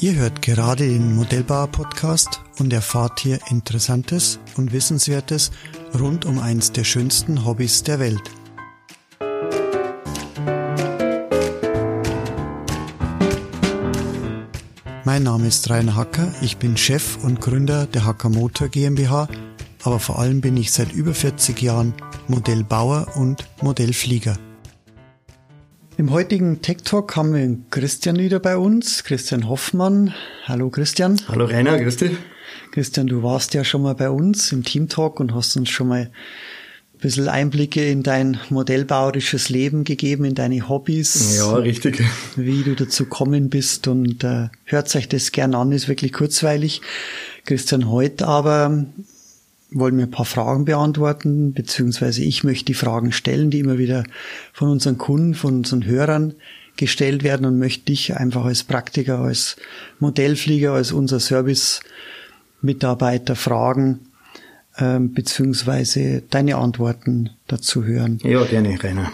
Ihr hört gerade den Modellbauer-Podcast und erfahrt hier Interessantes und Wissenswertes rund um eins der schönsten Hobbys der Welt. Mein Name ist Rainer Hacker, ich bin Chef und Gründer der Hacker Motor GmbH, aber vor allem bin ich seit über 40 Jahren Modellbauer und Modellflieger. Im heutigen Tech Talk haben wir Christian wieder bei uns, Christian Hoffmann. Hallo Christian. Hallo Rainer, grüß dich. Christian, du warst ja schon mal bei uns im Team Talk und hast uns schon mal ein bisschen Einblicke in dein modellbauerisches Leben gegeben, in deine Hobbys. Ja, richtig. Wie du dazu kommen bist und äh, hört euch das gern an, ist wirklich kurzweilig. Christian, heute aber wollen wir ein paar Fragen beantworten, beziehungsweise ich möchte die Fragen stellen, die immer wieder von unseren Kunden, von unseren Hörern gestellt werden und möchte dich einfach als Praktiker, als Modellflieger, als unser Service-Mitarbeiter fragen, ähm, beziehungsweise deine Antworten dazu hören. Ja, gerne, Rainer.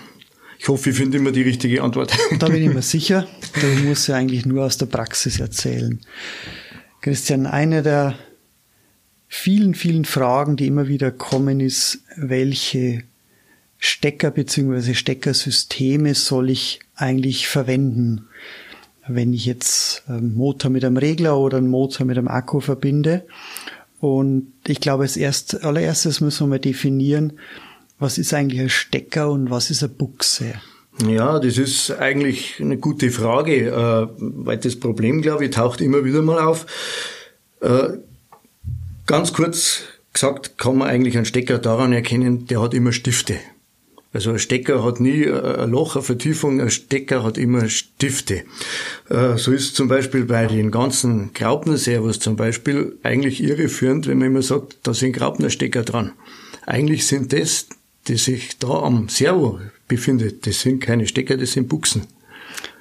Ich hoffe, ich finde immer die richtige Antwort. Da bin ich mir sicher. Du musst ja eigentlich nur aus der Praxis erzählen. Christian, eine der vielen, vielen Fragen, die immer wieder kommen, ist, welche Stecker bzw. Steckersysteme soll ich eigentlich verwenden, wenn ich jetzt einen Motor mit einem Regler oder einen Motor mit einem Akku verbinde. Und ich glaube, als erst, allererstes müssen wir mal definieren, was ist eigentlich ein Stecker und was ist eine Buchse? Ja, das ist eigentlich eine gute Frage, äh, weil das Problem, glaube ich, taucht immer wieder mal auf. Äh, Ganz kurz gesagt kann man eigentlich einen Stecker daran erkennen, der hat immer Stifte. Also ein Stecker hat nie ein Loch, eine Vertiefung, ein Stecker hat immer Stifte. Äh, so ist zum Beispiel bei den ganzen Graupner-Servos zum Beispiel eigentlich irreführend, wenn man immer sagt, da sind Graupner-Stecker dran. Eigentlich sind das, die sich da am Servo befindet, das sind keine Stecker, das sind Buchsen.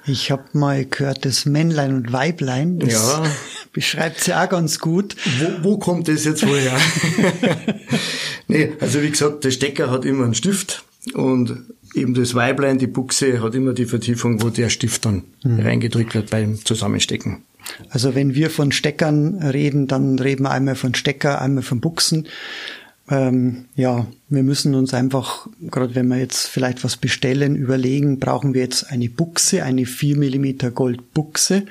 Ich habe mal gehört, das Männlein und Weiblein, das ja. beschreibt sie auch ganz gut. Wo, wo kommt das jetzt wohl her? nee, also wie gesagt, der Stecker hat immer einen Stift und eben das Weiblein, die Buchse, hat immer die Vertiefung, wo der Stift dann mhm. reingedrückt wird beim Zusammenstecken. Also wenn wir von Steckern reden, dann reden wir einmal von Stecker, einmal von Buchsen. Ähm, ja, wir müssen uns einfach, gerade wenn wir jetzt vielleicht was bestellen, überlegen, brauchen wir jetzt eine Buchse, eine 4 mm Goldbuchse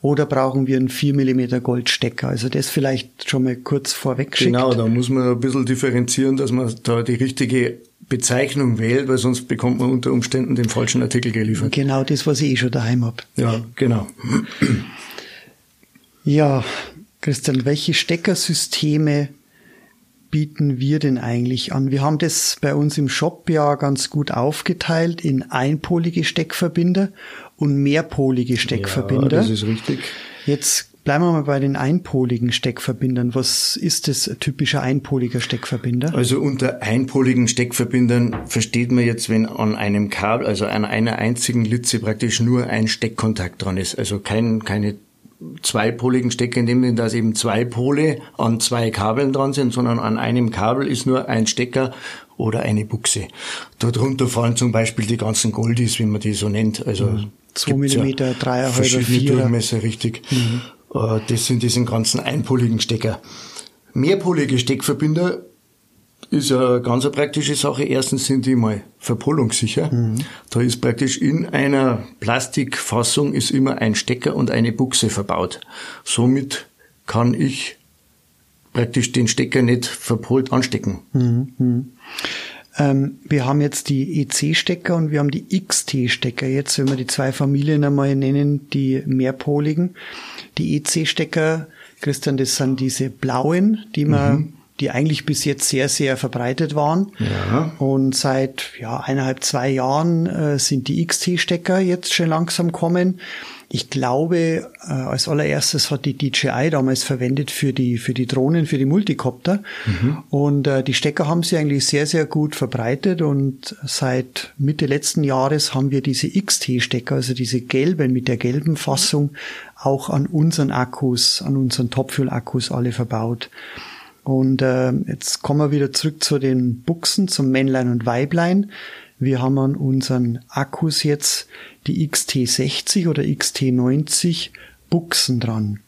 oder brauchen wir einen 4 mm Goldstecker? Also das vielleicht schon mal kurz vorweg schickt. Genau, da muss man ein bisschen differenzieren, dass man da die richtige Bezeichnung wählt, weil sonst bekommt man unter Umständen den falschen Artikel geliefert. Genau das, was ich eh schon daheim habe. Ja, genau. Ja, Christian, welche Steckersysteme bieten wir denn eigentlich an? Wir haben das bei uns im Shop ja ganz gut aufgeteilt in einpolige Steckverbinder und mehrpolige Steckverbinder. Ja, das ist richtig. Jetzt bleiben wir mal bei den einpoligen Steckverbindern. Was ist das typischer einpoliger Steckverbinder? Also unter einpoligen Steckverbindern versteht man jetzt, wenn an einem Kabel, also an einer einzigen Litze praktisch nur ein Steckkontakt dran ist. Also kein, keine zweipoligen Stecker in dem Sinne, dass eben zwei Pole an zwei Kabeln dran sind, sondern an einem Kabel ist nur ein Stecker oder eine Buchse. Darunter fallen zum Beispiel die ganzen Goldies, wie man die so nennt. Also 2 mm, 3,5, verschiedene Durchmesser, richtig. Mhm. Äh, das sind diese ganzen einpoligen Stecker. Mehrpolige Steckverbinder ist eine ganz eine praktische Sache. Erstens sind die mal verpullungssicher. Mhm. Da ist praktisch in einer Plastikfassung ist immer ein Stecker und eine Buchse verbaut. Somit kann ich praktisch den Stecker nicht verpollt anstecken. Mhm. mhm. Ähm, wir haben jetzt die EC-Stecker und wir haben die XT-Stecker. Jetzt, wenn wir die zwei Familien einmal nennen, die mehrpoligen. Die EC-Stecker, Christian, das sind diese blauen, die man mhm die eigentlich bis jetzt sehr, sehr verbreitet waren. Ja. Und seit ja, eineinhalb, zwei Jahren äh, sind die XT-Stecker jetzt schon langsam kommen. Ich glaube, äh, als allererstes hat die DJI damals verwendet für die, für die Drohnen, für die Multicopter. Mhm. Und äh, die Stecker haben sie eigentlich sehr, sehr gut verbreitet. Und seit Mitte letzten Jahres haben wir diese XT-Stecker, also diese gelben mit der gelben Fassung, auch an unseren Akkus, an unseren Topfuel-Akkus alle verbaut. Und äh, jetzt kommen wir wieder zurück zu den Buchsen, zum Männlein und Weiblein. Wir haben an unseren Akkus jetzt die XT60 oder XT90 Buchsen dran.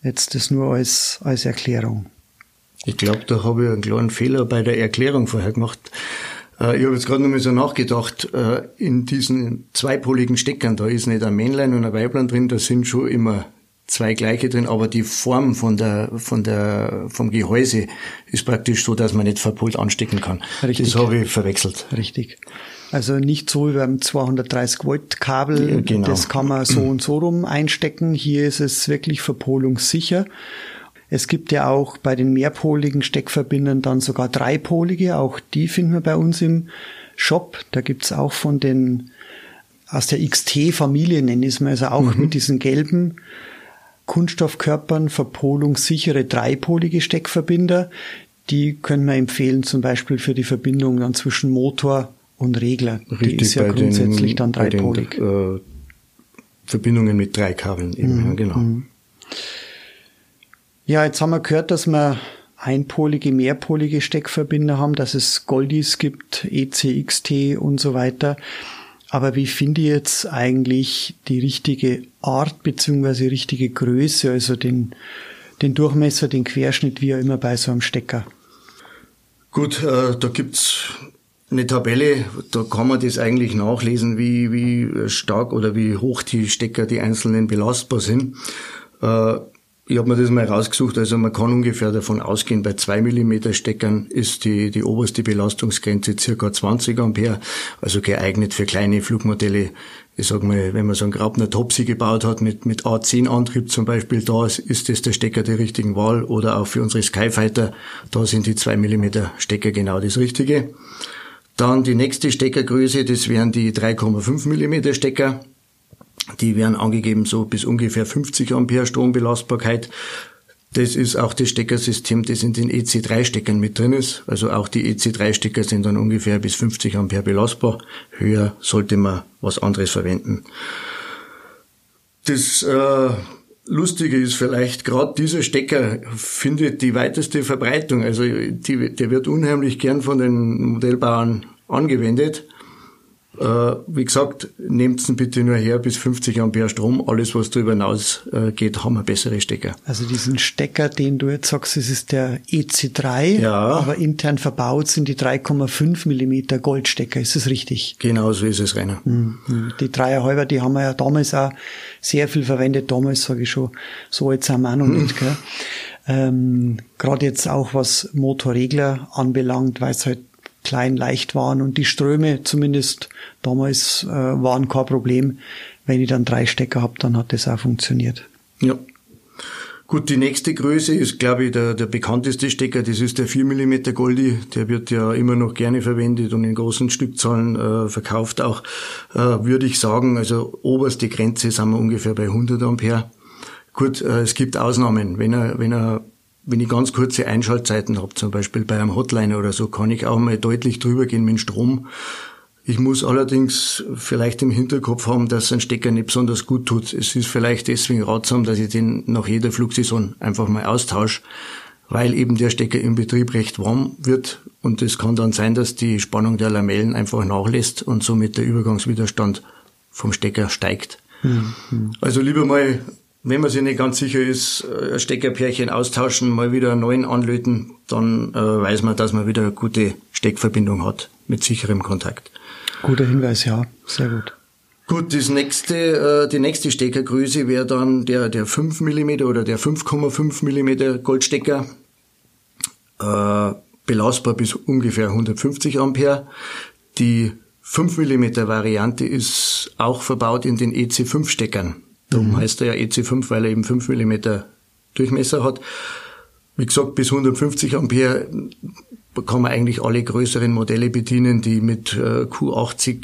Jetzt das nur als, als Erklärung. Ich glaube, da habe ich einen kleinen Fehler bei der Erklärung vorher gemacht. Äh, ich habe jetzt gerade noch mal so nachgedacht, äh, in diesen zweipoligen Steckern, da ist nicht ein Männlein und ein Weiblein drin, da sind schon immer zwei gleiche drin, aber die Form von der, von der, vom Gehäuse ist praktisch so, dass man nicht verpult anstecken kann. Richtig. Das habe ich verwechselt. Richtig. Also nicht so wie beim 230 Volt Kabel, ja, genau. das kann man so und so rum einstecken. Hier ist es wirklich verpolungssicher. Es gibt ja auch bei den mehrpoligen Steckverbindern dann sogar dreipolige, auch die finden wir bei uns im Shop. Da gibt's auch von den aus der XT-Familie nennen ich es mal, also auch mhm. mit diesen gelben Kunststoffkörpern verpolungssichere dreipolige Steckverbinder. Die können wir empfehlen, zum Beispiel für die Verbindung dann zwischen Motor und Regler. Richtig, die ist ja grundsätzlich den, dann dreipolig. Den, äh, Verbindungen mit drei Kabeln eben, mhm. ja, genau. Mhm. Ja, jetzt haben wir gehört, dass wir einpolige, mehrpolige Steckverbinder haben, dass es Goldis gibt, ECXT und so weiter. Aber wie finde ich jetzt eigentlich die richtige Art beziehungsweise richtige Größe, also den, den Durchmesser, den Querschnitt, wie auch immer bei so einem Stecker? Gut, äh, da gibt's eine Tabelle, da kann man das eigentlich nachlesen, wie, wie stark oder wie hoch die Stecker, die einzelnen belastbar sind. Äh, ich habe mir das mal rausgesucht, also man kann ungefähr davon ausgehen, bei 2 mm Steckern ist die, die oberste Belastungsgrenze circa 20 Ampere, also geeignet für kleine Flugmodelle. Ich sag mal, wenn man so einen Grabner Topsy gebaut hat mit, mit A10-Antrieb zum Beispiel, da ist das der Stecker der richtigen Wahl oder auch für unsere Skyfighter, da sind die 2 mm Stecker genau das Richtige. Dann die nächste Steckergröße, das wären die 3,5 mm Stecker. Die werden angegeben so bis ungefähr 50 Ampere Strombelastbarkeit. Das ist auch das Steckersystem, das in den EC3-Steckern mit drin ist. Also auch die EC3-Stecker sind dann ungefähr bis 50 Ampere belastbar. Höher sollte man was anderes verwenden. Das äh, Lustige ist vielleicht, gerade dieser Stecker findet die weiteste Verbreitung. Also die, der wird unheimlich gern von den Modellbauern angewendet. Äh, wie gesagt, nehmt ihn bitte nur her bis 50 Ampere Strom. Alles, was darüber hinaus äh, geht, haben wir bessere Stecker. Also diesen Stecker, den du jetzt sagst, das ist der EC3, ja. aber intern verbaut sind die 3,5 Millimeter Goldstecker. Ist das richtig? Genau so ist es, Rainer. Mhm. Die Dreierhalber, die haben wir ja damals auch sehr viel verwendet. Damals sage ich schon, so jetzt haben wir auch noch mhm. nicht. Gell? Ähm, Gerade jetzt auch was Motorregler anbelangt, weil es halt klein, leicht waren und die Ströme zumindest damals äh, waren kein Problem. Wenn ich dann drei Stecker habe, dann hat das auch funktioniert. Ja. Gut, die nächste Größe ist, glaube ich, der, der bekannteste Stecker. Das ist der 4 mm Goldi. Der wird ja immer noch gerne verwendet und in großen Stückzahlen äh, verkauft auch. Äh, würde ich sagen, also oberste Grenze sind wir ungefähr bei 100 Ampere. Gut, äh, es gibt Ausnahmen. Wenn er, wenn er wenn ich ganz kurze Einschaltzeiten habe, zum Beispiel bei einem Hotline oder so, kann ich auch mal deutlich drüber gehen mit dem Strom. Ich muss allerdings vielleicht im Hinterkopf haben, dass ein Stecker nicht besonders gut tut. Es ist vielleicht deswegen ratsam, dass ich den nach jeder Flugsaison einfach mal austausche, weil eben der Stecker im Betrieb recht warm wird und es kann dann sein, dass die Spannung der Lamellen einfach nachlässt und somit der Übergangswiderstand vom Stecker steigt. Mhm. Also lieber mal wenn man sich nicht ganz sicher ist, äh, ein Steckerpärchen austauschen, mal wieder einen neuen anlöten, dann äh, weiß man, dass man wieder eine gute Steckverbindung hat mit sicherem Kontakt. Guter Hinweis, ja, sehr gut. Gut, das nächste, äh, die nächste Steckergröße wäre dann der, der 5 mm oder der 5,5 mm Goldstecker. Äh, belastbar bis ungefähr 150 Ampere. Die 5 mm Variante ist auch verbaut in den EC5 Steckern. Darum mhm. heißt er ja EC5, weil er eben 5 mm Durchmesser hat. Wie gesagt, bis 150 Ampere kann man eigentlich alle größeren Modelle bedienen, die mit äh, Q80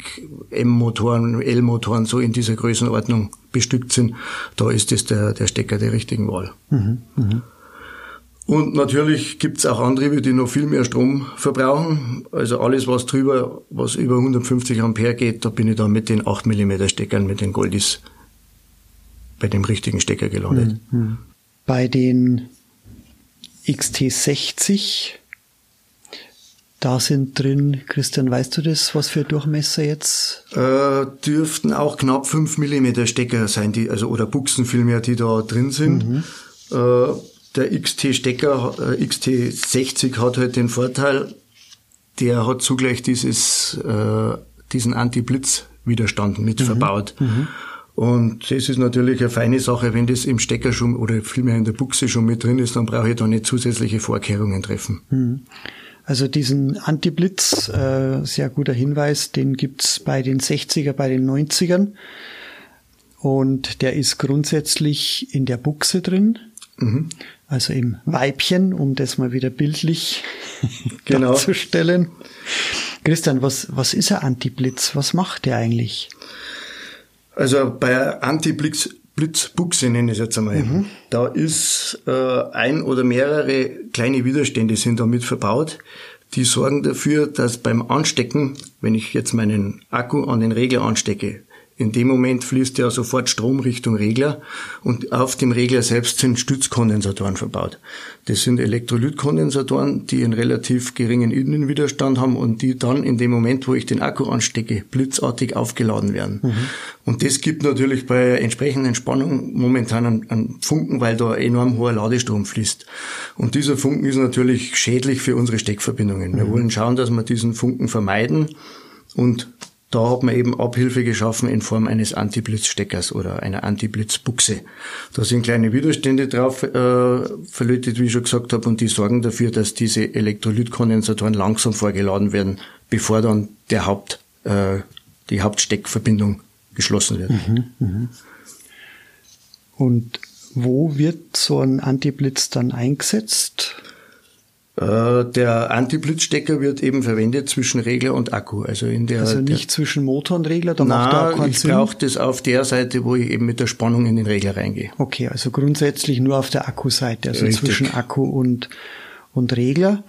M-Motoren, L-Motoren so in dieser Größenordnung bestückt sind. Da ist es der, der Stecker der richtigen Wahl. Mhm, mh. Und natürlich gibt's auch Antriebe, die noch viel mehr Strom verbrauchen. Also alles, was drüber, was über 150 Ampere geht, da bin ich dann mit den 8 mm Steckern, mit den Goldis bei dem richtigen Stecker gelandet. Mhm. Bei den XT60 da sind drin. Christian, weißt du das, was für Durchmesser jetzt? Äh, dürften auch knapp 5 mm Stecker sein, die, also oder Buchsen vielmehr, die da drin sind. Mhm. Äh, der XT-Stecker, äh, XT60 hat halt den Vorteil, der hat zugleich dieses, äh, diesen Anti-Blitz-Widerstand mit mhm. verbaut. Mhm. Und das ist natürlich eine feine Sache, wenn das im Stecker schon oder vielmehr in der Buchse schon mit drin ist, dann brauche ich da nicht zusätzliche Vorkehrungen treffen. Mhm. Also diesen Anti-Blitz, äh, sehr guter Hinweis, den gibt's bei den 60er, bei den 90ern. Und der ist grundsätzlich in der Buchse drin. Mhm. Also im Weibchen, um das mal wieder bildlich genau. darzustellen. Christian, was, was ist ein Anti-Blitz? Was macht der eigentlich? Also bei Anti-Blitz Blitzbuchse nenne ich es jetzt einmal. Mhm. Da ist äh, ein oder mehrere kleine Widerstände sind damit verbaut. Die sorgen dafür, dass beim Anstecken, wenn ich jetzt meinen Akku an den Regler anstecke, in dem Moment fließt ja sofort Strom Richtung Regler und auf dem Regler selbst sind Stützkondensatoren verbaut. Das sind Elektrolytkondensatoren, die einen relativ geringen Innenwiderstand haben und die dann in dem Moment, wo ich den Akku anstecke, blitzartig aufgeladen werden. Mhm. Und das gibt natürlich bei entsprechenden Spannung momentan einen, einen Funken, weil da enorm hoher Ladestrom fließt. Und dieser Funken ist natürlich schädlich für unsere Steckverbindungen. Wir mhm. wollen schauen, dass wir diesen Funken vermeiden und da hat man eben Abhilfe geschaffen in Form eines Antiblitzsteckers oder einer Antiblitzbuchse. Da sind kleine Widerstände drauf äh, verlötet, wie ich schon gesagt habe, und die sorgen dafür, dass diese Elektrolytkondensatoren langsam vorgeladen werden, bevor dann der Haupt, äh, die Hauptsteckverbindung geschlossen wird. Mhm, mh. Und wo wird so ein Antiblitz dann eingesetzt? Äh, der Anti-Blitzstecker wird eben verwendet zwischen Regler und Akku. Also, in der, also nicht der, zwischen Motor und Regler, da na, macht er auch keinen ich brauche das auf der Seite, wo ich eben mit der Spannung in den Regler reingehe. Okay, also grundsätzlich nur auf der Akkuseite, also Richtig. zwischen Akku und, und Regler.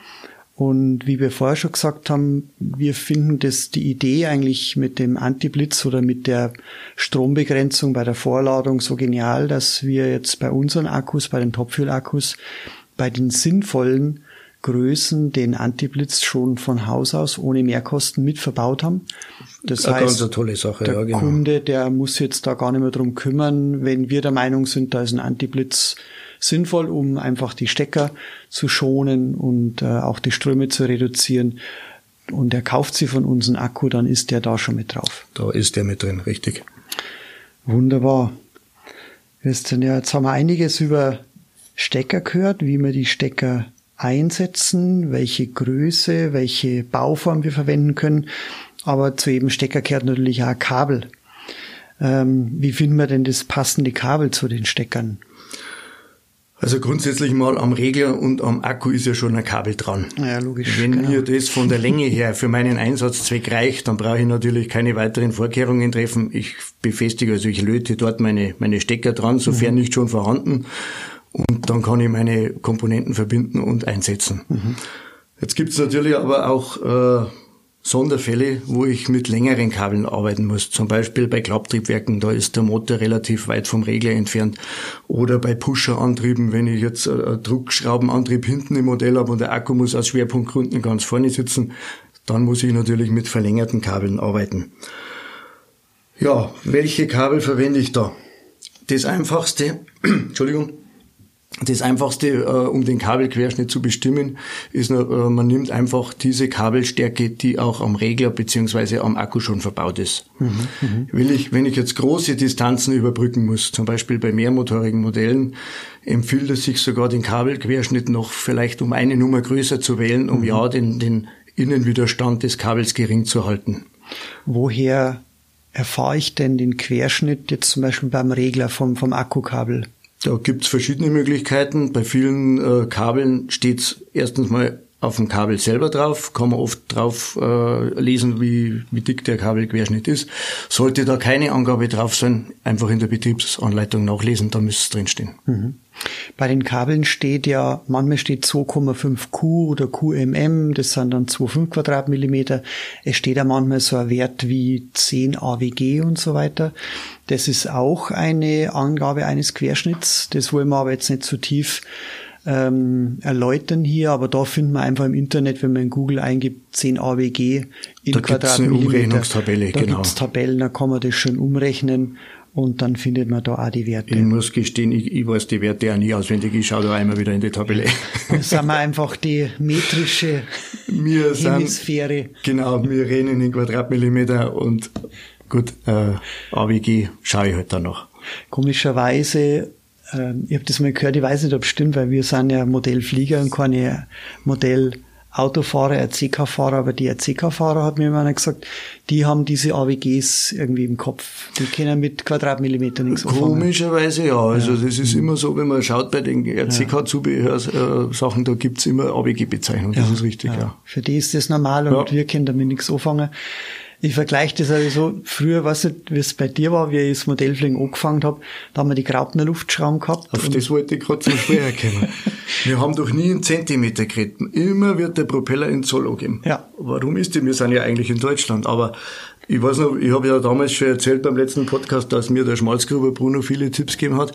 Und wie wir vorher schon gesagt haben, wir finden das die Idee eigentlich mit dem Anti-Blitz oder mit der Strombegrenzung bei der Vorladung so genial, dass wir jetzt bei unseren Akkus, bei den Topfuel-Akkus, bei den sinnvollen Größen den Antiblitz schon von Haus aus ohne Mehrkosten mit verbaut haben. Das eine heißt, ganz tolle Sache, der ja, genau. Kunde, der muss jetzt da gar nicht mehr drum kümmern, wenn wir der Meinung sind, da ist ein Antiblitz sinnvoll, um einfach die Stecker zu schonen und äh, auch die Ströme zu reduzieren. Und er kauft sie von uns einen Akku, dann ist der da schon mit drauf. Da ist der mit drin, richtig. Wunderbar. Ja, jetzt haben wir einiges über Stecker gehört, wie man die Stecker einsetzen, welche Größe, welche Bauform wir verwenden können. Aber zu jedem Stecker gehört natürlich auch Kabel. Ähm, wie finden wir denn das passende Kabel zu den Steckern? Also grundsätzlich mal am Regler und am Akku ist ja schon ein Kabel dran. Ja, logisch. Wenn genau. mir das von der Länge her für meinen Einsatzzweck reicht, dann brauche ich natürlich keine weiteren Vorkehrungen treffen. Ich befestige, also ich löte dort meine, meine Stecker dran, sofern mhm. nicht schon vorhanden und dann kann ich meine Komponenten verbinden und einsetzen. Mhm. Jetzt gibt es natürlich aber auch äh, Sonderfälle, wo ich mit längeren Kabeln arbeiten muss. Zum Beispiel bei Klapptriebwerken, da ist der Motor relativ weit vom Regler entfernt. Oder bei Pusherantrieben, wenn ich jetzt äh, Druckschraubenantrieb hinten im Modell habe und der Akku muss aus Schwerpunktgründen ganz vorne sitzen, dann muss ich natürlich mit verlängerten Kabeln arbeiten. Ja, welche Kabel verwende ich da? Das einfachste, Entschuldigung, das einfachste, äh, um den Kabelquerschnitt zu bestimmen, ist, äh, man nimmt einfach diese Kabelstärke, die auch am Regler beziehungsweise am Akku schon verbaut ist. Mhm, mhm, Will ich, wenn ich jetzt große Distanzen überbrücken muss, zum Beispiel bei mehrmotorigen Modellen, empfiehlt es sich sogar den Kabelquerschnitt noch vielleicht um eine Nummer größer zu wählen, um mhm. ja den, den Innenwiderstand des Kabels gering zu halten. Woher erfahre ich denn den Querschnitt jetzt zum Beispiel beim Regler vom, vom Akkukabel? Da gibt's verschiedene Möglichkeiten. Bei vielen äh, Kabeln steht's erstens mal auf dem Kabel selber drauf, kann man oft drauf äh, lesen, wie, wie dick der Kabelquerschnitt ist. Sollte da keine Angabe drauf sein, einfach in der Betriebsanleitung nachlesen, da müsste es drinstehen. Mhm. Bei den Kabeln steht ja, manchmal steht 2,5 Q oder QMM, das sind dann 2,5 Quadratmillimeter. Es steht ja manchmal so ein Wert wie 10 AWG und so weiter. Das ist auch eine Angabe eines Querschnitts. Das wollen wir aber jetzt nicht zu tief ähm, erläutern hier, aber da findet man einfach im Internet, wenn man in Google eingibt, 10 AWG in da Quadratmillimeter. Eine Umrechnungstabelle, da genau. gibt's Tabellen, da kann man das schön umrechnen und dann findet man da auch die Werte. Ich muss gestehen, ich, ich weiß die Werte auch nie auswendig. Ich schaue da einmal wieder in die Tabelle. Das sind wir einfach die metrische wir Hemisphäre. Sind, genau, wir reden in Quadratmillimeter und gut, äh, AWG schaue ich halt dann noch. Komischerweise äh, ich habe das mal gehört, ich weiß nicht, ob es stimmt, weil wir sind ja Modellflieger und keine Modellautofahrer, RCK-Fahrer, aber die RCK-Fahrer, hat mir immer gesagt, die haben diese AWGs irgendwie im Kopf. Die können mit Quadratmillimeter nichts anfangen. Komischerweise ja. Also ja. das ist immer so, wenn man schaut bei den RCK-Zubehörsachen, da gibt's immer AWG-Bezeichnung. Das ja, ist richtig, ja. ja. Für die ist das normal und wir können damit nichts anfangen. Ich vergleiche das also früher, weißt du, wie es bei dir war, wie ich das Modellfliegen angefangen habe, da haben wir die Graupner Luftschrauben gehabt. Auf das wollte ich gerade zum Sprecher kommen. wir haben doch nie einen Zentimeter geredet. Immer wird der Propeller in Zoll angegeben. Ja. Warum ist die? Wir sind ja eigentlich in Deutschland, aber ich weiß noch, ich habe ja damals schon erzählt beim letzten Podcast, dass mir der Schmalzgruber Bruno viele Tipps gegeben hat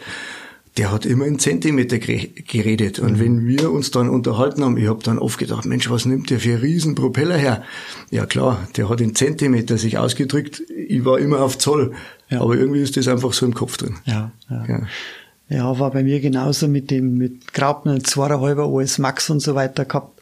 der hat immer in Zentimeter geredet. Und mhm. wenn wir uns dann unterhalten haben, ich habe dann oft gedacht, Mensch, was nimmt der für einen riesen Propeller her? Ja klar, der hat in Zentimeter sich ausgedrückt. Ich war immer auf Zoll. Ja. Aber irgendwie ist das einfach so im Kopf drin. Ja, ja. ja. Ja, war bei mir genauso mit dem, mit Graubner, zweieinhalber OS Max und so weiter gehabt.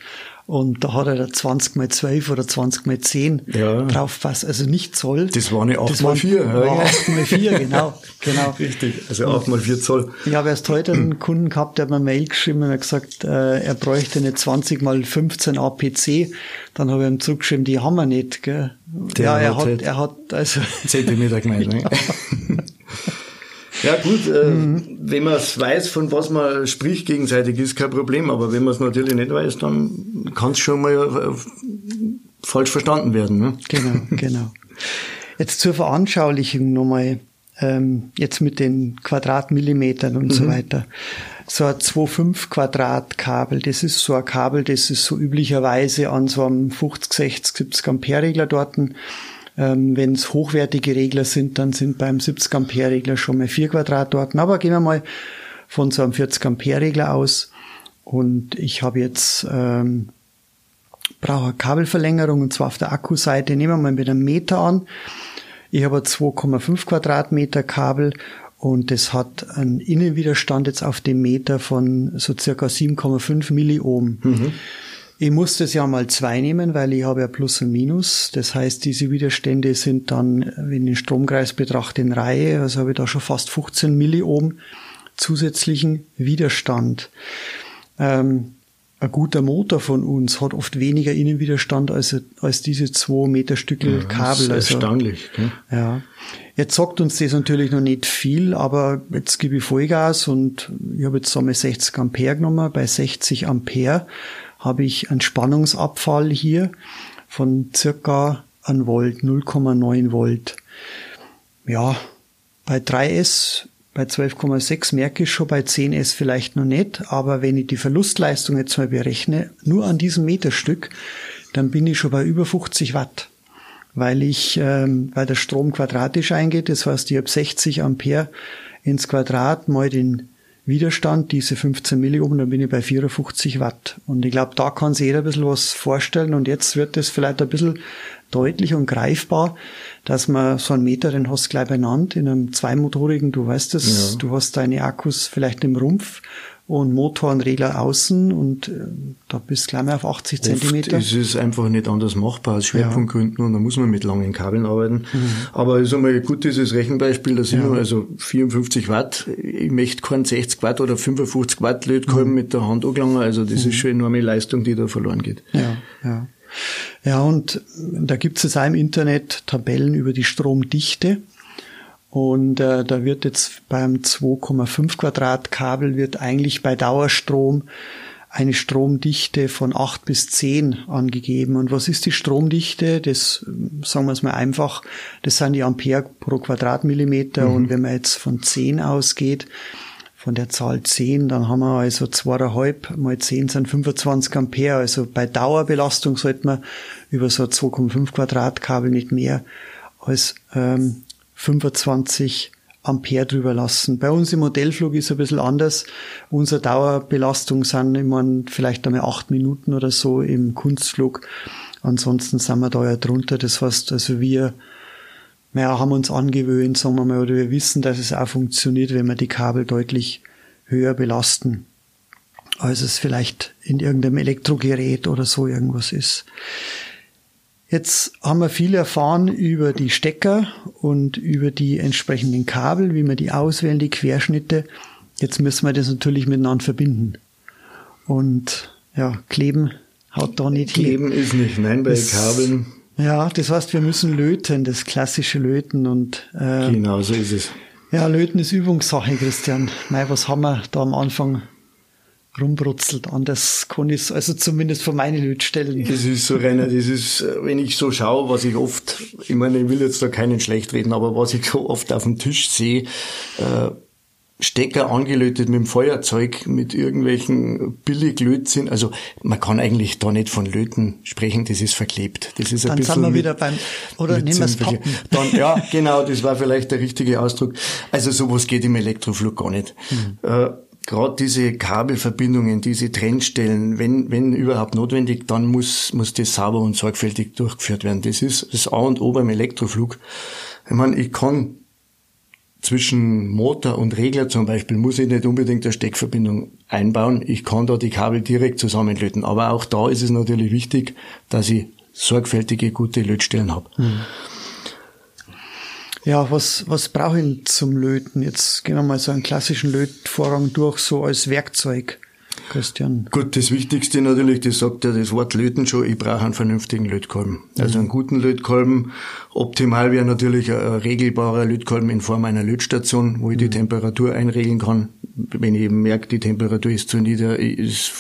Und da hat er da 20 mal 12 oder 20 mal 10 ja. drauf passt. Also nicht Zoll. Das war eine 8 mal 4. Das war 8 mal 4, genau. genau. Richtig, also 8 mal 4 Zoll. Ich habe erst heute einen Kunden gehabt, der hat mir eine Mail geschrieben und hat gesagt, äh, er bräuchte eine 20 mal 15 APC. Dann habe ich ihm zurückgeschrieben, die haben wir nicht. Gell? ja, er hat, hat, er hat also Zentimeter gemeint. Ne? Ja gut, äh, mhm. wenn man es weiß, von was man spricht gegenseitig, ist kein Problem. Aber wenn man es natürlich nicht weiß, dann kann es schon mal äh, falsch verstanden werden. Ne? Genau, genau. Jetzt zur Veranschaulichung nochmal, ähm, jetzt mit den Quadratmillimetern und mhm. so weiter. So ein 2,5 Quadratkabel, das ist so ein Kabel, das ist so üblicherweise an so einem 50, 60, 70 Ampere Regler dort ähm, Wenn es hochwertige Regler sind, dann sind beim 70 Ampere Regler schon mal 4 Quadratdaten. Aber gehen wir mal von so einem 40 Ampere Regler aus. Und ich habe jetzt ähm, brauche eine Kabelverlängerung und zwar auf der Akkuseite. Nehmen wir mal mit einem Meter an. Ich habe 2,5 Quadratmeter Kabel und es hat einen Innenwiderstand jetzt auf dem Meter von so circa 7,5 Milliohm. Mhm. Ich muss das ja mal zwei nehmen, weil ich habe ja Plus und Minus. Das heißt, diese Widerstände sind dann, wenn ich den Stromkreis betrachte, in Reihe. Also habe ich da schon fast 15 Milliohm zusätzlichen Widerstand. Ähm, ein guter Motor von uns hat oft weniger Innenwiderstand als, als diese zwei Meter Stücke ja, Kabel. Das ist also, erstaunlich. Gell? Ja. Jetzt sagt uns das natürlich noch nicht viel, aber jetzt gebe ich Vollgas und ich habe jetzt einmal 60 Ampere genommen. Bei 60 Ampere habe ich einen Spannungsabfall hier von circa 1 Volt, 0,9 Volt. Ja, bei 3S, bei 12,6 merke ich schon, bei 10S vielleicht noch nicht, aber wenn ich die Verlustleistung jetzt mal berechne, nur an diesem Meterstück, dann bin ich schon bei über 50 Watt, weil ich, ähm, weil der Strom quadratisch eingeht, das heißt, ich habe 60 Ampere ins Quadrat mal den Widerstand, diese 15 Milliohm, dann bin ich bei 54 Watt. Und ich glaube, da kann sich jeder ein bisschen was vorstellen. Und jetzt wird es vielleicht ein bisschen deutlich und greifbar, dass man so einen Meter, den hast du gleich benannt, in einem zweimotorigen, du weißt es, ja. du hast deine Akkus vielleicht im Rumpf und Motor und Regler außen und äh, da bist du gleich mal auf 80 Oft Zentimeter. ist es einfach nicht anders machbar aus Schwerpunktgründen ja. und da muss man mit langen Kabeln arbeiten. Mhm. Aber ist einmal gut dieses Rechenbeispiel, da sind ja. wir also 54 Watt. Ich möchte keinen 60 Watt oder 55 Watt Lötkolben mhm. mit der Hand angelangen, also das mhm. ist schon enorme Leistung, die da verloren geht. Ja, ja. Ja, und da gibt es jetzt auch im Internet Tabellen über die Stromdichte. Und äh, da wird jetzt beim 2,5 Quadrat Kabel wird eigentlich bei Dauerstrom eine Stromdichte von 8 bis 10 angegeben. Und was ist die Stromdichte? Das, sagen wir es mal einfach, das sind die Ampere pro Quadratmillimeter. Mhm. Und wenn man jetzt von 10 ausgeht, von der Zahl 10, dann haben wir also zweieinhalb mal 10 sind 25 Ampere. Also bei Dauerbelastung sollte man über so 2,5 Quadratkabel nicht mehr als ähm, 25 Ampere drüber lassen. Bei uns im Modellflug ist es ein bisschen anders. Unsere Dauerbelastung sind immer vielleicht einmal acht Minuten oder so im Kunstflug. Ansonsten sind wir da ja drunter. Das heißt, also wir ja, haben uns angewöhnt, sagen wir mal, oder wir wissen, dass es auch funktioniert, wenn wir die Kabel deutlich höher belasten, als es vielleicht in irgendeinem Elektrogerät oder so irgendwas ist. Jetzt haben wir viel erfahren über die Stecker und über die entsprechenden Kabel, wie wir die auswählen, die Querschnitte. Jetzt müssen wir das natürlich miteinander verbinden. Und ja, kleben haut da nicht Kleben hin. ist nicht, nein, bei das, Kabeln. Ja, das heißt, wir müssen löten, das klassische Löten und äh, genau so ist es. Ja, Löten ist Übungssache, Christian. Mei, was haben wir da am Anfang rumbrutzelt. Anders kann ich also zumindest von meinen Lötstellen. Das ist so, Rainer, das ist, wenn ich so schaue, was ich oft, ich meine, ich will jetzt da keinen schlecht reden, aber was ich so oft auf dem Tisch sehe, äh, Stecker angelötet mit dem Feuerzeug, mit irgendwelchen Billiglötzinn. Also man kann eigentlich da nicht von Löten sprechen, das ist verklebt. Das ist ein Dann bisschen sind wir wieder beim, oder nehmen wir es. Dann, ja, genau, das war vielleicht der richtige Ausdruck. Also sowas geht im Elektroflug gar nicht. Mhm. Äh, gerade diese Kabelverbindungen, diese Trennstellen, wenn, wenn überhaupt notwendig, dann muss, muss das sauber und sorgfältig durchgeführt werden. Das ist das A und O beim Elektroflug. Ich meine, ich kann zwischen Motor und Regler zum Beispiel muss ich nicht unbedingt eine Steckverbindung einbauen. Ich kann da die Kabel direkt zusammenlöten. Aber auch da ist es natürlich wichtig, dass ich sorgfältige, gute Lötstellen habe. Mhm. Ja, was, was brauche ich zum Löten? Jetzt gehen wir mal so einen klassischen Lötvorgang durch, so als Werkzeug. Christian. Gut, das Wichtigste natürlich, das sagt ja das Wort Löten schon, ich brauche einen vernünftigen Lötkolben. Also einen guten Lötkolben. Optimal wäre natürlich ein, regelbarer Lötkolben in Form einer Lötstation, wo ich die mhm. Temperatur einregeln kann. Wenn ich eben merke, die Temperatur ist zu nieder, ist,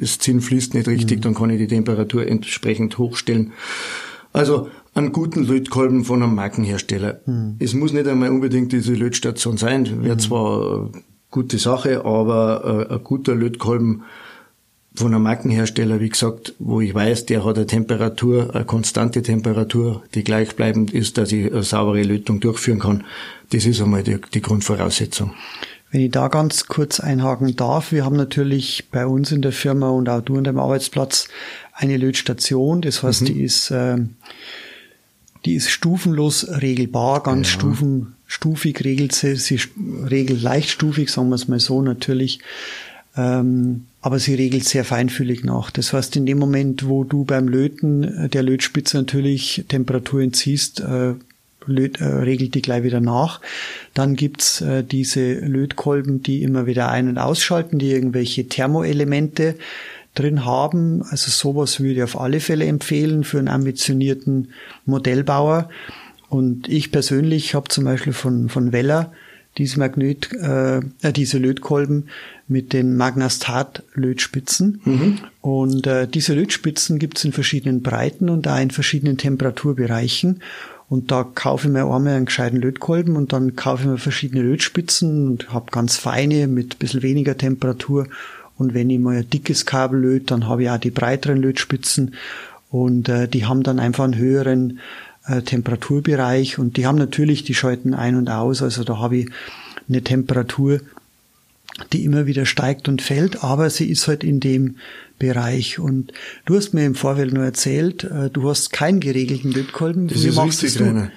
das Zinn fließt nicht richtig, mhm. dann kann ich die Temperatur entsprechend hochstellen. Also einen guten Lötkolben von einem Markenhersteller. Mhm. Es muss nicht einmal unbedingt diese Lötstation sein, wäre mhm. zwar eine gute Sache, aber äh, ein guter Lötkolben von einem Markenhersteller, wie gesagt, wo ich weiß, der hat eine Temperatur, eine konstante Temperatur, die gleichbleibend ist, dass ich eine saubere Lötung durchführen kann. Das ist einmal die, die Grundvoraussetzung. Wenn ich da ganz kurz einhaken darf, wir haben natürlich bei uns in der Firma und auch du an deinem Arbeitsplatz eine Lötstation. Das heißt, mhm. die ist äh, die ist stufenlos regelbar, ganz ja. stufen, stufig regelt sie, sie regelt leichtstufig, sagen wir es mal so natürlich. Ähm, aber sie regelt sehr feinfühlig nach. Das heißt, in dem Moment, wo du beim Löten äh, der Lötspitze natürlich Temperatur entziehst, äh, löt, äh, regelt die gleich wieder nach. Dann gibt's äh, diese Lötkolben, die immer wieder ein- und ausschalten, die irgendwelche Thermoelemente drin haben. Also sowas würde ich auf alle Fälle empfehlen für einen ambitionierten Modellbauer. Und ich persönlich habe zum Beispiel von, von Weller diese Magnet, äh, äh, diese Lötkolben mit den Magnastat-Lötspitzen. Mhm. Und äh, diese Lötspitzen gibt es in verschiedenen Breiten und auch in verschiedenen Temperaturbereichen. Und da kaufe ich mir einmal einen gescheiten Lötkolben und dann kaufe ich mir verschiedene Lötspitzen und habe ganz feine mit bisschen weniger Temperatur und wenn ich mal ein dickes Kabel löte, dann habe ich auch die breiteren Lötspitzen und äh, die haben dann einfach einen höheren äh, Temperaturbereich und die haben natürlich, die schalten ein und aus, also da habe ich eine Temperatur, die immer wieder steigt und fällt, aber sie ist halt in dem Bereich. Und du hast mir im Vorfeld nur erzählt, äh, du hast keinen geregelten Lötkolben. Das Wie ist richtig, du?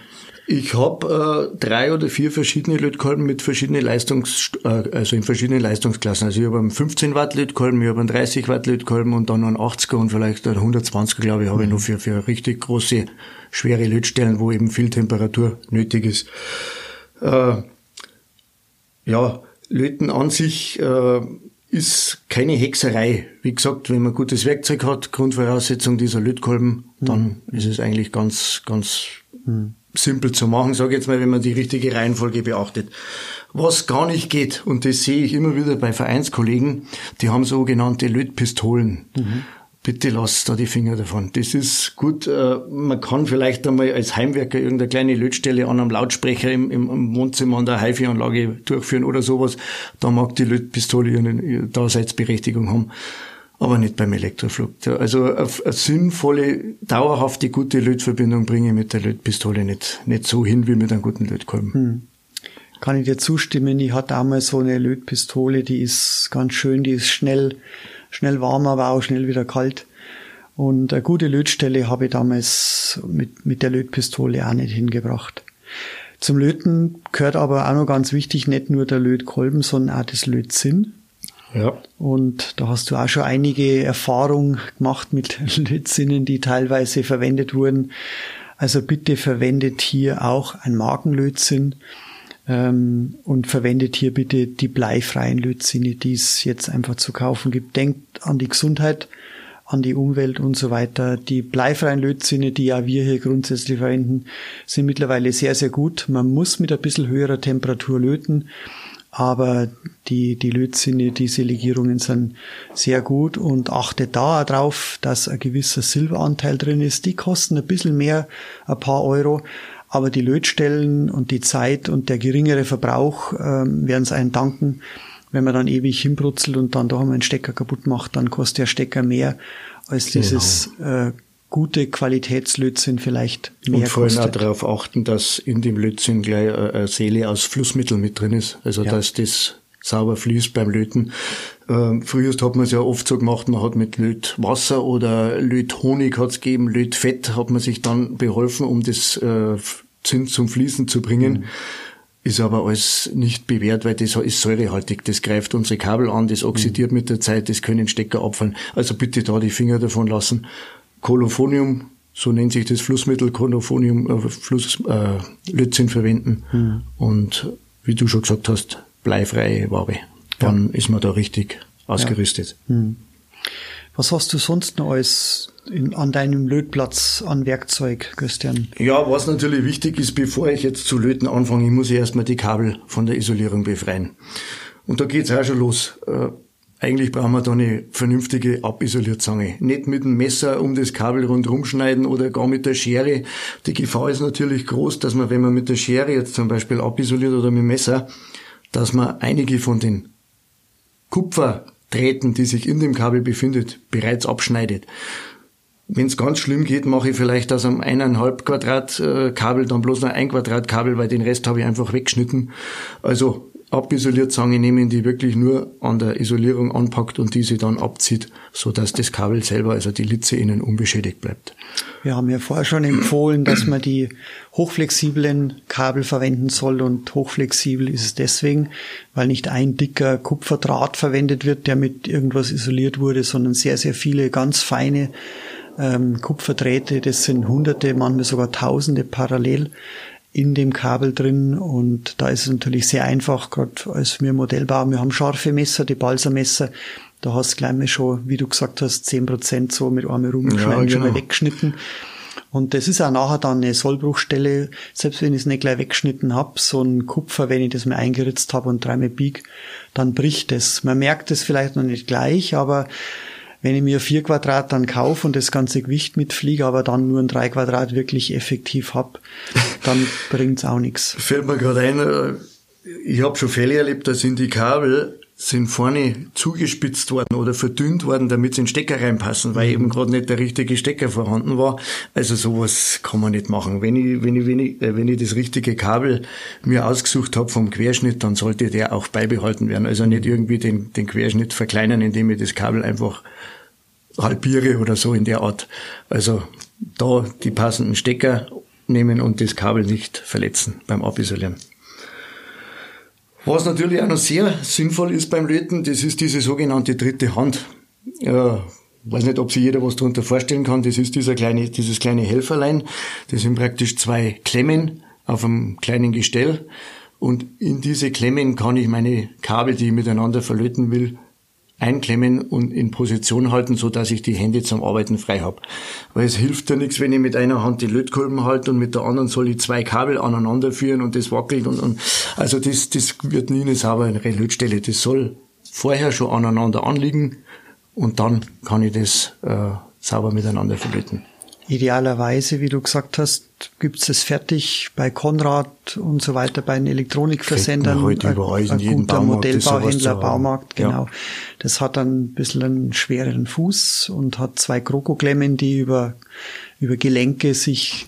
Ich habe äh, drei oder vier verschiedene Lötkolben mit verschiedenen Leistungs, äh, also in verschiedenen Leistungsklassen. Also ich habe einen 15 Watt Lötkolben, ich habe einen 30 Watt Lötkolben und dann einen 80er und vielleicht einen 120er, glaube ich, habe ich noch für, für richtig große, schwere Lötstellen, wo eben viel Temperatur nötig ist. Äh, ja, Löten an sich äh, ist keine Hexerei. Wie gesagt, wenn man gutes Werkzeug hat, Grundvoraussetzung dieser Lötkolben, dann mhm. ist es eigentlich ganz, ganz mhm simpel zu machen, sage ich jetzt mal, wenn man die richtige Reihenfolge beachtet. Was gar nicht geht, und das sehe ich immer wieder bei Vereinskollegen, die haben sogenannte Lötpistolen. Mhm. Bitte lasst da die Finger davon. Das ist gut. Äh, man kann vielleicht einmal als Heimwerker irgendeine kleine Lötstelle an einem Lautsprecher im, im Wohnzimmer an der HiFi-Anlage durchführen oder sowas. Da mag die Lötpistole ihre Daseinsberechtigung haben aber nicht beim Elektroflug. Also eine, sinnvolle, dauerhafte, gute Lötverbindung bringe ich mit der Lötpistole nicht, nicht so hin wie mit einem guten Lötkolben. Hm. Kann ich dir zustimmen. Ich hatte einmal so eine Lötpistole, die ist ganz schön, die ist schnell, schnell warm, aber auch schnell wieder kalt. Und eine gute Lötstelle habe ich damals mit, mit der Lötpistole auch nicht hingebracht. Zum Löten gehört aber auch noch ganz wichtig, nicht nur der Lötkolben, sondern auch das Lötzinn. Ja. Und da hast du auch schon einige Erfahrungen gemacht mit Lötzinnen, die teilweise verwendet wurden. Also bitte verwendet hier auch ein Markenlötzinn ähm, und verwendet hier bitte die bleifreien Lötzinne, die es jetzt einfach zu kaufen gibt. Denkt an die Gesundheit an die Umwelt und so weiter. Die bleifreien Lötzinne, die ja wir hier grundsätzlich verwenden, sind mittlerweile sehr, sehr gut. Man muss mit ein bisschen höherer Temperatur löten, aber die, die Lötzinne, diese Legierungen sind sehr gut und achtet da darauf, dass ein gewisser Silberanteil drin ist. Die kosten ein bisschen mehr, ein paar Euro, aber die Lötstellen und die Zeit und der geringere Verbrauch ähm, werden es einen danken wenn man dann ewig hinbrutzelt und dann doch einmal einen Stecker kaputt macht, dann kostet der Stecker mehr als genau. dieses äh, gute Qualitätslötzinn vielleicht mehr Und vor allem auch darauf achten, dass in dem Lötzinn gleich äh, eine Seele aus Flussmittel mit drin ist. Also ja. dass das sauber fließt beim Löten. Ähm, früher hat man es ja oft so gemacht, man hat mit Lötwasser oder Löthonig hat's gegeben, Lötfett hat man sich dann beholfen, um das äh, Zinn zum Fließen zu bringen. Mhm ist aber alles nicht bewährt, weil das ist säurehaltig. Das greift unsere Kabel an, das oxidiert mhm. mit der Zeit, das können Stecker abfallen. Also bitte da die Finger davon lassen. Kolophonium, so nennt sich das Flussmittel, Kolophonium, äh, Fluss, äh, Lötzinn verwenden. Mhm. Und wie du schon gesagt hast, bleifreie Ware. Dann ja. ist man da richtig ausgerüstet. Ja. Mhm. Was hast du sonst noch alles in, an deinem Lötplatz an Werkzeug, Christian? Ja, was natürlich wichtig ist, bevor ich jetzt zu löten anfange, ich muss erstmal die Kabel von der Isolierung befreien. Und da geht's auch schon los. Eigentlich brauchen wir da eine vernünftige Abisolierzange. Nicht mit dem Messer um das Kabel rundherum schneiden oder gar mit der Schere. Die Gefahr ist natürlich groß, dass man, wenn man mit der Schere jetzt zum Beispiel abisoliert oder mit dem Messer, dass man einige von den Kupfer Drähten, die sich in dem Kabel befindet, bereits abschneidet. Wenn es ganz schlimm geht, mache ich vielleicht aus einem eineinhalb Quadrat äh, Kabel dann bloß noch ein Quadrat Kabel, weil den Rest habe ich einfach weggeschnitten. Also abisoliert Zange nehmen, die wirklich nur an der Isolierung anpackt und diese dann abzieht, so dass das Kabel selber, also die Litze innen unbeschädigt bleibt. Wir haben ja vorher schon empfohlen, dass man die hochflexiblen Kabel verwenden soll und hochflexibel ist es deswegen, weil nicht ein dicker Kupferdraht verwendet wird, der mit irgendwas isoliert wurde, sondern sehr, sehr viele ganz feine ähm, Kupferdrähte, das sind hunderte, manchmal sogar tausende parallel in dem Kabel drin und da ist es natürlich sehr einfach, gerade als wir Modell bauen. Wir haben scharfe Messer, die Balsamesser, da hast du gleich mal schon, wie du gesagt hast, zehn Prozent so mit einem rumschneiden, ja, genau. weggeschnitten. Und das ist auch nachher dann eine Sollbruchstelle, selbst wenn ich es nicht gleich weggeschnitten hab, so ein Kupfer, wenn ich das mal eingeritzt habe und dreimal bieg, dann bricht es. Man merkt es vielleicht noch nicht gleich, aber wenn ich mir vier Quadrat dann kaufe und das ganze Gewicht mitfliege, aber dann nur ein drei Quadrat wirklich effektiv hab, dann bringt's auch nichts. Fällt mir gerade ein, äh, ich habe schon Fälle erlebt, da sind die Kabel sind vorne zugespitzt worden oder verdünnt worden, damit sie in den Stecker reinpassen, weil eben gerade nicht der richtige Stecker vorhanden war. Also sowas kann man nicht machen. Wenn ich, wenn ich, wenn ich, äh, wenn ich das richtige Kabel mir ausgesucht habe vom Querschnitt, dann sollte der auch beibehalten werden. Also nicht irgendwie den, den Querschnitt verkleinern, indem ich das Kabel einfach halbiere oder so in der Art. Also da die passenden Stecker nehmen und das Kabel nicht verletzen beim Abisolieren. Was natürlich auch noch sehr sinnvoll ist beim Löten, das ist diese sogenannte dritte Hand. Ja, weiß nicht, ob sich jeder was darunter vorstellen kann. Das ist dieser kleine, dieses kleine Helferlein. Das sind praktisch zwei Klemmen auf einem kleinen Gestell. Und in diese Klemmen kann ich meine Kabel, die ich miteinander verlöten will, einklemmen und in Position halten, so dass ich die Hände zum Arbeiten frei habe. Weil es hilft ja nichts, wenn ich mit einer Hand die Lötkolben halte und mit der anderen soll ich zwei Kabel aneinander führen und das wackelt und, und also das, das wird nie eine saubere Lötstelle. Das soll vorher schon aneinander anliegen und dann kann ich das äh, sauber miteinander verlöten. Idealerweise, wie du gesagt hast, gibt's es fertig bei Konrad und so weiter, bei den Elektronikversendern. Heute überall in jedem guter Baumarkt Modellbauhändler, Baumarkt, genau. Ja. Das hat dann ein bisschen einen schwereren Fuß und hat zwei Krokoklemmen, die über, über Gelenke sich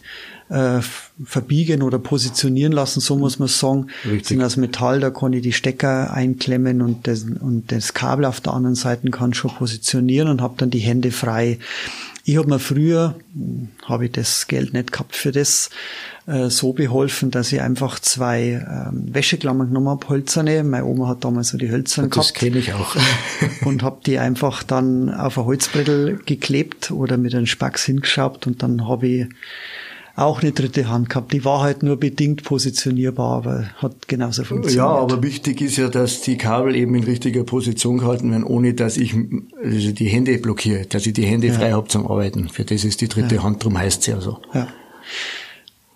äh, verbiegen oder positionieren lassen, so muss man sagen. Richtig. Sind aus Metall, da kann ich die Stecker einklemmen und das, und das Kabel auf der anderen Seite kann schon positionieren und habe dann die Hände frei. Ich habe mir früher, habe ich das Geld nicht gehabt für das, äh, so beholfen, dass ich einfach zwei ähm, Wäscheklammern genommen habe, hölzerne. Meine Oma hat damals so die hölzerne gehabt. Das kenne ich auch. und habe die einfach dann auf ein Holzbrettel geklebt oder mit einem Spacks hingeschraubt und dann habe ich auch eine dritte Hand gehabt. Die war halt nur bedingt positionierbar, aber hat genauso funktioniert. Ja, aber wichtig ist ja, dass die Kabel eben in richtiger Position gehalten werden, ohne dass ich also die Hände blockiere, dass ich die Hände ja. frei habe zum Arbeiten. Für das ist die dritte ja. Hand, drum heißt sie ja so. Ja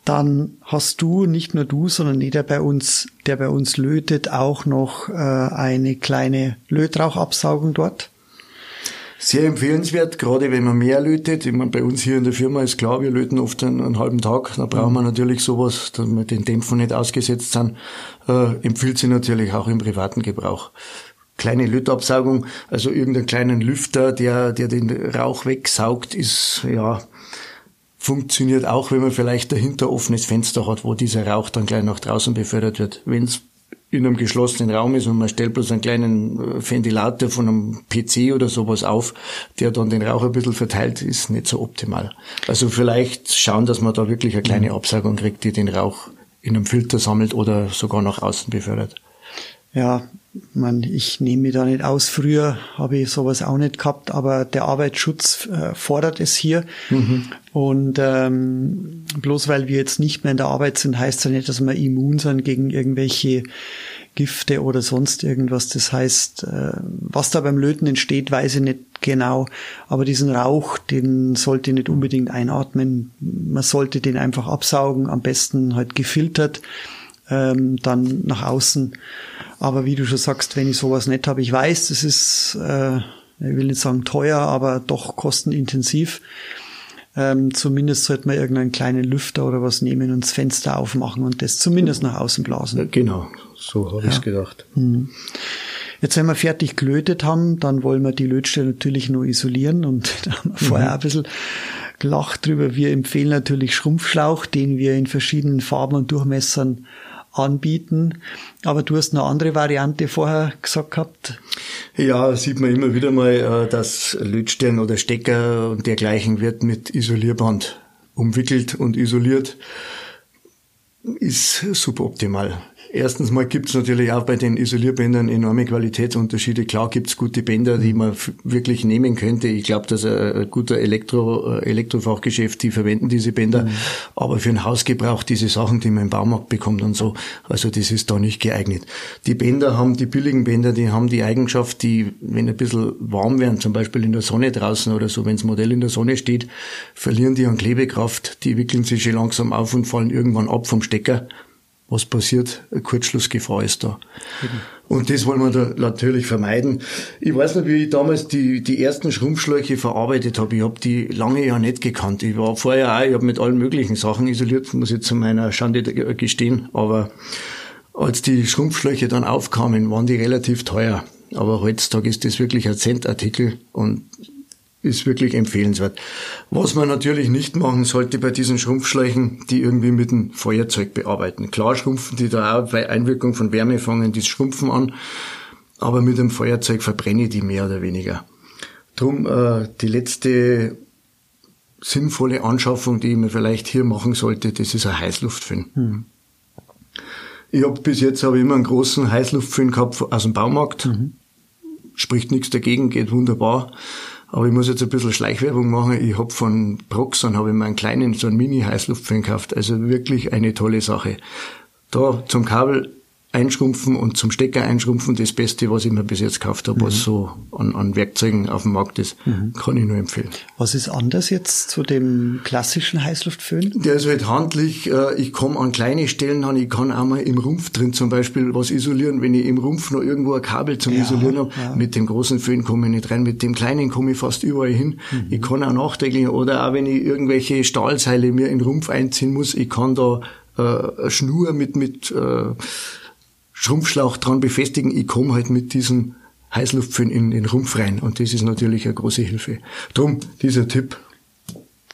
dann hast du, nicht nur du, sondern jeder bei uns, der bei uns lötet, auch noch äh, eine kleine Lötrauchabsaugung dort. Sehr empfehlenswert, gerade wenn man mehr lötet. Ich meine, bei uns hier in der Firma ist klar, wir löten oft einen, einen halben Tag. Da brauchen wir natürlich sowas, dass wir den Dämpfen nicht ausgesetzt sind. Äh, empfiehlt sich natürlich auch im privaten Gebrauch kleine Lötabsaugung, also irgendeinen kleinen Lüfter, der, der den Rauch wegsaugt, ist, ja, funktioniert auch, wenn man vielleicht dahinter offenes Fenster hat, wo dieser Rauch dann gleich nach draußen befördert wird. Wenn es in einem geschlossenen Raum ist und man stellt bloß einen kleinen äh, Ventilator von einem PC oder sowas auf, der dann den Rauch ein bisschen verteilt, ist nicht so optimal. Also vielleicht schauen, dass man da wirklich eine kleine mhm. Absaugung kriegt, die den Rauch in einem Filter sammelt oder sogar nach außen befördert. Ja, man, ich nehme mich da nicht aus. Früher habe ich sowas auch nicht gehabt, aber der Arbeitsschutz äh, fordert es hier. Mhm. Und ähm, bloß weil wir jetzt nicht mehr in der Arbeit sind, heißt ja nicht, dass wir immun sind gegen irgendwelche Gifte oder sonst irgendwas. Das heißt, äh, was da beim Löten entsteht, weiß ich nicht genau. Aber diesen Rauch, den sollte ich nicht unbedingt einatmen. Man sollte den einfach absaugen, am besten halt gefiltert ähm, dann nach außen. Aber wie du schon sagst, wenn ich sowas nicht habe, ich weiß, das ist, äh, ich will nicht sagen teuer, aber doch kostenintensiv. Ähm, zumindest sollte man irgendeinen kleinen Lüfter oder was nehmen und das Fenster aufmachen und das zumindest nach außen blasen. Genau, so habe ja. ich gedacht. Hm. Jetzt, wenn wir fertig gelötet haben, dann wollen wir die Lötstelle natürlich nur isolieren und da haben wir vorher mhm. ein bisschen gelacht drüber. Wir empfehlen natürlich Schrumpfschlauch, den wir in verschiedenen Farben und Durchmessern anbieten. Aber du hast eine andere Variante vorher gesagt gehabt. Ja, sieht man immer wieder mal, äh, dass Lötstern oder Stecker und dergleichen wird mit Isolierband umwickelt und isoliert. Ist suboptimal. Erstens mal gibt es natürlich auch bei den Isolierbändern enorme Qualitätsunterschiede. Klar gibt es gute Bänder, die man wirklich nehmen könnte. Ich glaube, dass ein guter Elektro, äh, Elektrofachgeschäft, die verwenden diese Bänder. Mhm. Aber für den Hausgebrauch diese Sachen, die man im Baumarkt bekommt und so, also das ist da nicht geeignet. Die Bänder haben, die billigen Bänder, die haben die Eigenschaft, die, wenn ein bisschen warm werden, zum Beispiel in der Sonne draußen oder so, wenn das Modell in der Sonne steht, verlieren die an Klebekraft, die wickeln sich schon langsam auf und fallen irgendwann ab vom Stecker was passiert, eine Kurzschlussgefahr ist da. Mhm. Und das wollen wir da natürlich vermeiden. Ich weiß noch, wie ich damals die, die ersten Schrumpfschläuche verarbeitet habe. Ich habe die lange ja nicht gekannt. Ich war vorher auch, ich habe mit allen möglichen Sachen isoliert, muss ich zu meiner Schande gestehen. Aber als die Schrumpfschläuche dann aufkamen, waren die relativ teuer. Aber heutzutage ist das wirklich ein Centartikel und ist wirklich empfehlenswert. Was man natürlich nicht machen sollte bei diesen Schrumpfschläuchen, die irgendwie mit dem Feuerzeug bearbeiten. Klar schrumpfen die da auch bei Einwirkung von Wärme fangen die Schrumpfen an, aber mit dem Feuerzeug verbrenne ich die mehr oder weniger. Drum äh, die letzte sinnvolle Anschaffung, die man vielleicht hier machen sollte, das ist ein Heißluftföhn. Hm. Ich habe bis jetzt habe ich immer einen großen Heißluftföhn gehabt aus dem Baumarkt. Mhm. Spricht nichts dagegen, geht wunderbar. Aber ich muss jetzt ein bisschen Schleichwerbung machen. Ich habe von Proxon habe ich mir einen kleinen, so einen Mini-Heißluftfan gekauft. Also wirklich eine tolle Sache. Da zum Kabel einschrumpfen und zum Stecker einschrumpfen das Beste, was ich mir bis jetzt gekauft habe, mhm. was so an, an, Werkzeugen auf dem Markt ist. Mhm. Kann ich nur empfehlen. Was ist anders jetzt zu dem klassischen Heißluftföhn? Der ist halt handlich. Äh, ich komme an kleine Stellen an. Ich kann auch mal im Rumpf drin zum Beispiel was isolieren. Wenn ich im Rumpf noch irgendwo ein Kabel zum ja, Isolieren habe, ja. mit dem großen Föhn komme ich nicht rein. Mit dem kleinen komme ich fast überall hin. Mhm. Ich kann auch nachträglich oder auch wenn ich irgendwelche Stahlseile mir in den Rumpf einziehen muss, ich kann da äh, eine Schnur mit mit äh, Schrumpfschlauch dran befestigen. Ich komme halt mit diesem Heißluftföhn in den Rumpf rein und das ist natürlich eine große Hilfe. Drum dieser Tipp.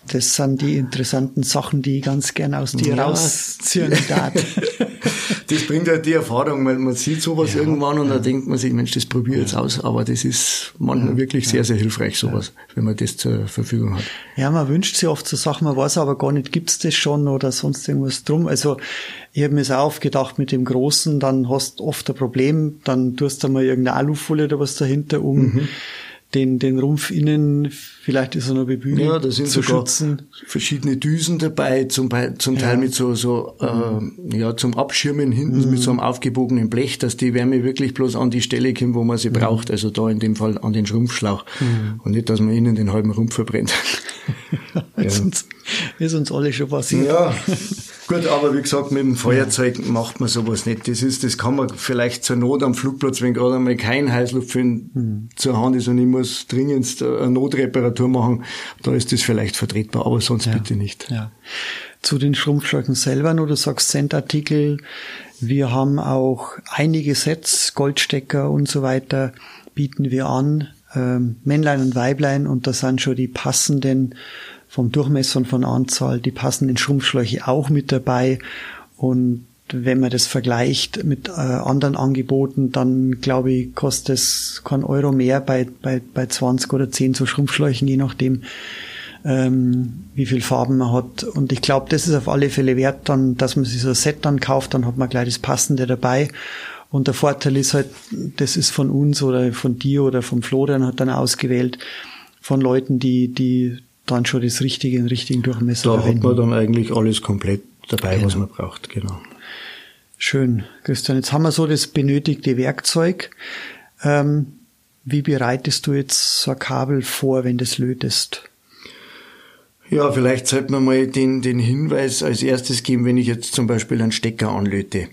Das sind die interessanten Sachen, die ich ganz gerne aus dir ja. rausziehen darf. das bringt halt die Erfahrung, weil man sieht sowas ja, irgendwann und ja. dann denkt man sich, Mensch, das probiere ich jetzt aus. Aber das ist manchmal wirklich sehr, sehr hilfreich, sowas, wenn man das zur Verfügung hat. Ja, man wünscht sich oft so Sachen, man weiß aber gar nicht, gibt's das schon oder sonst irgendwas drum. Also ich habe mir so aufgedacht mit dem Großen, dann hast du oft ein Problem, dann tust du mal irgendeine Alufolie oder was dahinter um. Mhm den, den Rumpf innen, vielleicht ist er noch bebügelt, ja, da sind zu sogar schützen. verschiedene Düsen dabei, zum, zum Teil ja. mit so, so äh, ja, zum Abschirmen hinten mhm. mit so einem aufgebogenen Blech, dass die Wärme wirklich bloß an die Stelle kommt, wo man sie mhm. braucht, also da in dem Fall an den Schrumpfschlauch mhm. und nicht, dass man innen den halben Rumpf verbrennt. ja. ist, uns, ist uns alle schon passiert. Ja. Gut, aber wie gesagt, mit dem Feuerzeug macht man sowas nicht. Das ist, das kann man vielleicht zur Not am Flugplatz, wenn gerade einmal kein Heißluftföhn mhm. zur Hand ist und ich muss dringend eine Notreparatur machen, da ist das vielleicht vertretbar, aber sonst ja. bitte nicht. Ja. Zu den Schrumpfschläuchen selber, nur du sagst Centartikel. Wir haben auch einige Sets, Goldstecker und so weiter, bieten wir an. Ähm, Männlein und Weiblein und da sind schon die passenden vom Durchmesser und von Anzahl die passenden Schrumpfschläuche auch mit dabei. Und wenn man das vergleicht mit äh, anderen Angeboten, dann glaube ich, kostet es kein Euro mehr bei, bei, bei 20 oder 10 so Schrumpfschläuchen, je nachdem, ähm, wie viel Farben man hat. Und ich glaube, das ist auf alle Fälle wert, dann, dass man sich so ein Set dann kauft, dann hat man gleich das Passende dabei. Und der Vorteil ist halt, das ist von uns oder von dir oder vom Florian hat dann ausgewählt, von Leuten, die, die dann schon das richtige, den richtigen Durchmesser Da verwenden. hat man dann eigentlich alles komplett dabei, genau. was man braucht, genau. Schön, Christian. Jetzt haben wir so das benötigte Werkzeug. Ähm, wie bereitest du jetzt so ein Kabel vor, wenn das lötest? Ja, vielleicht sollte man mal den, den Hinweis als erstes geben, wenn ich jetzt zum Beispiel einen Stecker anlöte.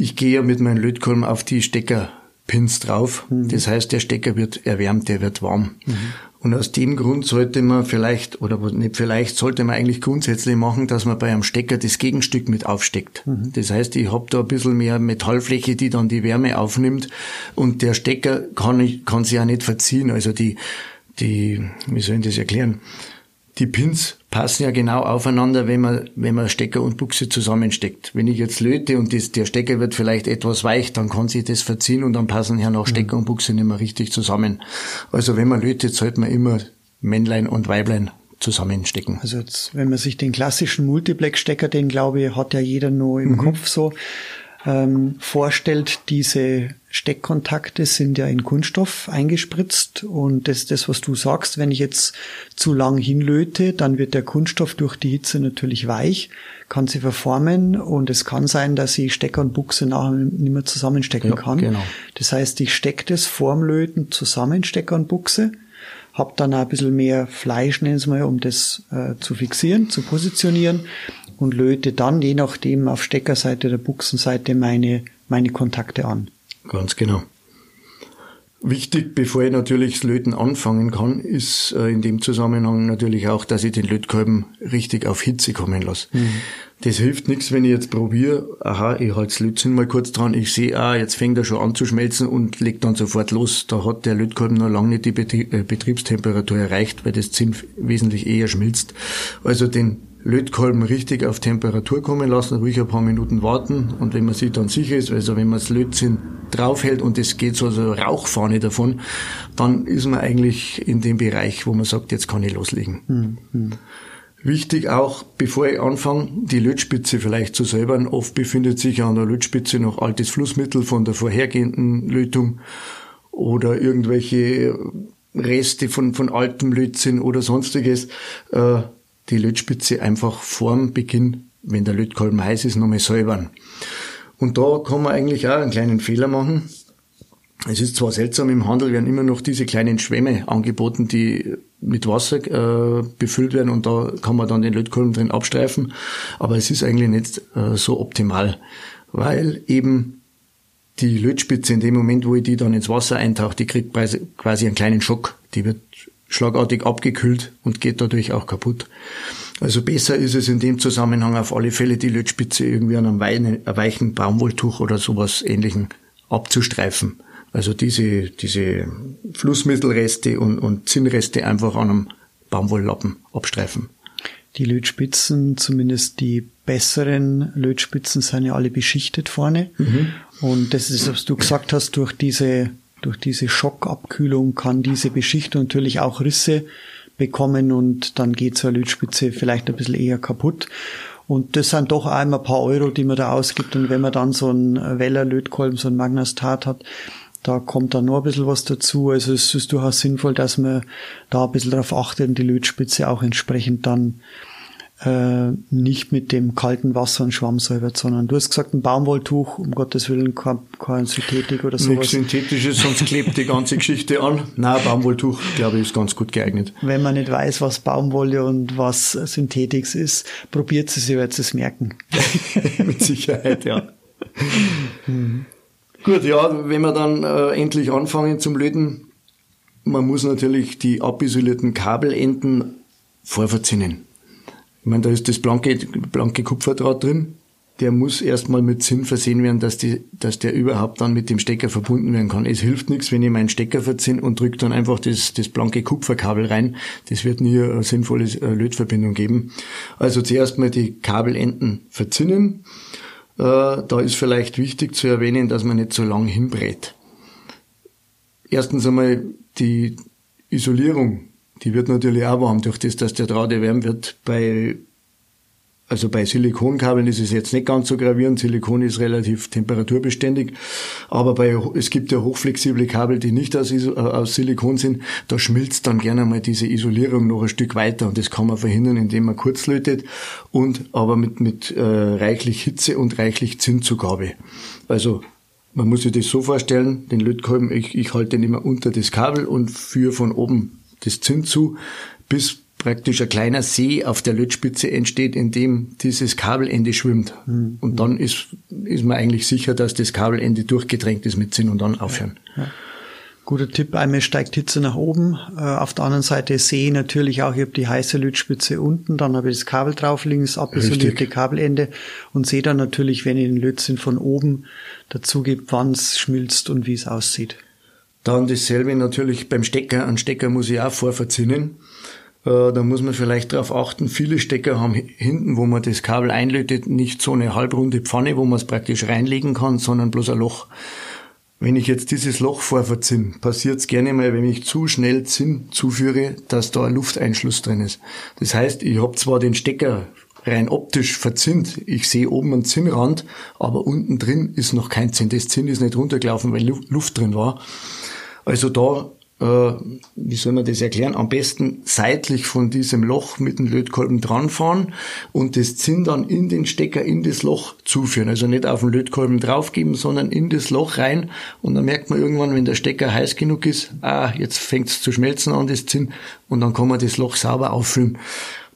Ich gehe ja mit meinem Lötkolben auf die Steckerpins drauf. Mhm. Das heißt, der Stecker wird erwärmt, der wird warm. Mhm. Und aus dem Grund sollte man vielleicht, oder nicht vielleicht, sollte man eigentlich grundsätzlich machen, dass man bei einem Stecker das Gegenstück mit aufsteckt. Mhm. Das heißt, ich habe da ein bisschen mehr Metallfläche, die dann die Wärme aufnimmt und der Stecker kann, kann sich ja nicht verziehen. Also die, die, wie soll ich das erklären? Die Pins passen ja genau aufeinander, wenn man, wenn man Stecker und Buchse zusammensteckt. Wenn ich jetzt löte und das, der Stecker wird vielleicht etwas weich, dann kann sich das verziehen und dann passen ja noch Stecker und Buchse nicht mehr richtig zusammen. Also wenn man lötet, sollte man immer Männlein und Weiblein zusammenstecken. Also jetzt, wenn man sich den klassischen Multiplex-Stecker, den glaube ich, hat ja jeder nur im mhm. Kopf so, ähm, vorstellt, diese Steckkontakte sind ja in Kunststoff eingespritzt und das das, was du sagst. Wenn ich jetzt zu lang hinlöte, dann wird der Kunststoff durch die Hitze natürlich weich, kann sie verformen und es kann sein, dass ich Stecker und Buchse nachher nicht mehr zusammenstecken ja, kann. Genau. Das heißt, ich stecke das vorm Löten zusammen, Stecker und Buchse, habe dann ein bisschen mehr Fleisch, nennen wir mal, um das äh, zu fixieren, zu positionieren und löte dann je nachdem auf Steckerseite oder Buchsenseite meine, meine Kontakte an. Ganz genau. Wichtig, bevor ich natürlich das Löten anfangen kann, ist äh, in dem Zusammenhang natürlich auch, dass ich den Lötkolben richtig auf Hitze kommen lasse. Mhm. Das hilft nichts, wenn ich jetzt probiere, aha, ich halte das Lötzinn mal kurz dran, ich sehe, ah, jetzt fängt er schon an zu schmelzen und legt dann sofort los. Da hat der Lötkolben noch lange nicht die äh, Betriebstemperatur erreicht, weil das Zinn wesentlich eher schmilzt. Also den Lötkolben richtig auf Temperatur kommen lassen, ruhig ein paar Minuten warten und wenn man sich dann sicher ist, also wenn man das Lötzinn draufhält und es geht so eine Rauchfahne davon, dann ist man eigentlich in dem Bereich, wo man sagt, jetzt kann ich loslegen. Mhm. Wichtig auch, bevor ich anfange, die Lötspitze vielleicht zu säubern. Oft befindet sich an der Lötspitze noch altes Flussmittel von der vorhergehenden Lötung oder irgendwelche Reste von, von altem Lötzinn oder sonstiges. Äh, die Lötspitze einfach vorm Beginn, wenn der Lötkolben heiß ist, nochmal säubern. Und da kann man eigentlich auch einen kleinen Fehler machen. Es ist zwar seltsam, im Handel werden immer noch diese kleinen Schwämme angeboten, die mit Wasser äh, befüllt werden und da kann man dann den Lötkolben drin abstreifen, aber es ist eigentlich nicht äh, so optimal, weil eben die Lötspitze in dem Moment, wo ich die dann ins Wasser eintauche, die kriegt quasi einen kleinen Schock. Die wird schlagartig abgekühlt und geht dadurch auch kaputt. Also besser ist es in dem Zusammenhang auf alle Fälle die Lötspitze irgendwie an einem weichen Baumwolltuch oder sowas ähnlichen abzustreifen. Also diese, diese Flussmittelreste und, und Zinnreste einfach an einem Baumwolllappen abstreifen. Die Lötspitzen, zumindest die besseren Lötspitzen, sind ja alle beschichtet vorne. Mhm. Und das ist, was du gesagt hast, durch diese, durch diese Schockabkühlung kann diese Beschichtung natürlich auch Risse bekommen und dann geht so eine Lötspitze vielleicht ein bisschen eher kaputt. Und das sind doch einmal ein paar Euro, die man da ausgibt. Und wenn man dann so einen Weller Lötkolben, so einen Magnastat hat, da kommt dann noch ein bisschen was dazu. Also es ist durchaus sinnvoll, dass man da ein bisschen darauf achtet und die Lötspitze auch entsprechend dann äh, nicht mit dem kalten Wasser und Schwamm säubert, sondern du hast gesagt, ein Baumwolltuch, um Gottes Willen, kein, kein Synthetik oder sowas. Nichts Synthetisches, sonst klebt die ganze Geschichte an. Nein, Baumwolltuch, glaube ich, ist ganz gut geeignet. Wenn man nicht weiß, was Baumwolle und was Synthetik ist, probiert es, ihr werdet es merken. mit Sicherheit, ja. Gut, ja, wenn wir dann äh, endlich anfangen zum Löten, man muss natürlich die abisolierten Kabelenden vorverzinnen. Ich meine, da ist das blanke, blanke Kupferdraht drin. Der muss erstmal mit Zinn versehen werden, dass, die, dass der überhaupt dann mit dem Stecker verbunden werden kann. Es hilft nichts, wenn ich meinen Stecker verzinn und drücke dann einfach das, das blanke Kupferkabel rein. Das wird nie eine sinnvolle äh, Lötverbindung geben. Also zuerst mal die Kabelenden verzinnen äh, da ist vielleicht wichtig zu erwähnen, dass man nicht so lang hinbrät. Erstens einmal die Isolierung, die wird natürlich auch warm durch das, dass der Draht erwärmt wird. Bei also bei Silikonkabeln ist es jetzt nicht ganz so gravierend. Silikon ist relativ temperaturbeständig. Aber bei, es gibt ja hochflexible Kabel, die nicht aus, äh, aus Silikon sind. Da schmilzt dann gerne mal diese Isolierung noch ein Stück weiter. Und das kann man verhindern, indem man kurz lötet und aber mit, mit äh, reichlich Hitze und reichlich Zinnzugabe. Also man muss sich das so vorstellen, den Lötkolben, ich, ich halte den immer unter das Kabel und führe von oben das Zinn zu, bis praktisch ein kleiner See auf der Lötspitze entsteht, in dem dieses Kabelende schwimmt. Mhm. Und dann ist, ist man eigentlich sicher, dass das Kabelende durchgedrängt ist mit Zinn und dann aufhören. Ja. Ja. Guter Tipp, einmal steigt Hitze nach oben, äh, auf der anderen Seite See natürlich auch, ich habe die heiße Lötspitze unten, dann habe ich das Kabel drauf liegen, das abisolierte Kabelende und sehe dann natürlich, wenn ich den Lötzinn von oben dazu gibt, wann es schmilzt und wie es aussieht. Dann dasselbe natürlich beim Stecker. Ein Stecker muss ich auch vorverzinnen. Äh, da muss man vielleicht darauf achten, viele Stecker haben hinten, wo man das Kabel einlötet, nicht so eine halbrunde Pfanne, wo man es praktisch reinlegen kann, sondern bloß ein Loch. Wenn ich jetzt dieses Loch vorverzinn, passiert es gerne mal, wenn ich zu schnell Zinn zuführe, dass da ein Lufteinschluss drin ist. Das heißt, ich habe zwar den Stecker rein optisch verzinnt, ich sehe oben einen Zinnrand, aber unten drin ist noch kein Zinn. Das Zinn ist nicht runtergelaufen, weil Luft drin war. Also da äh, wie soll man das erklären, am besten seitlich von diesem Loch mit dem Lötkolben dranfahren und das Zinn dann in den Stecker in das Loch zuführen. Also nicht auf den Lötkolben draufgeben, sondern in das Loch rein und dann merkt man irgendwann, wenn der Stecker heiß genug ist, ah, jetzt fängt es zu schmelzen an, das Zinn und dann kann man das Loch sauber auffüllen.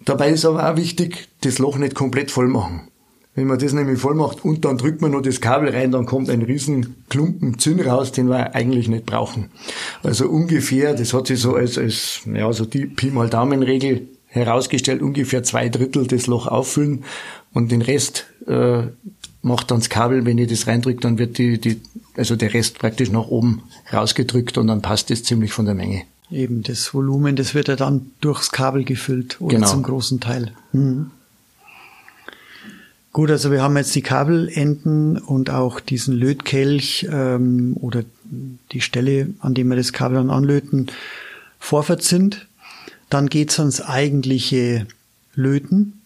Dabei ist aber auch wichtig, das Loch nicht komplett voll machen. Wenn man das nämlich voll macht und dann drückt man nur das Kabel rein, dann kommt ein riesen Klumpen Zinn raus, den wir eigentlich nicht brauchen. Also ungefähr, das hat sich so als, als ja, so die Pi mal Daumenregel herausgestellt, ungefähr zwei Drittel das Loch auffüllen und den Rest äh, macht dann das Kabel, wenn ich das reindrücke, dann wird die, die, also der Rest praktisch nach oben rausgedrückt und dann passt es ziemlich von der Menge. Eben, das Volumen, das wird ja dann durchs Kabel gefüllt oder genau. zum großen Teil. Mhm. Gut, also wir haben jetzt die Kabelenden und auch diesen Lötkelch ähm, oder die Stelle, an dem wir das Kabel dann anlöten, vorverzinnt. Dann geht's ans eigentliche Löten.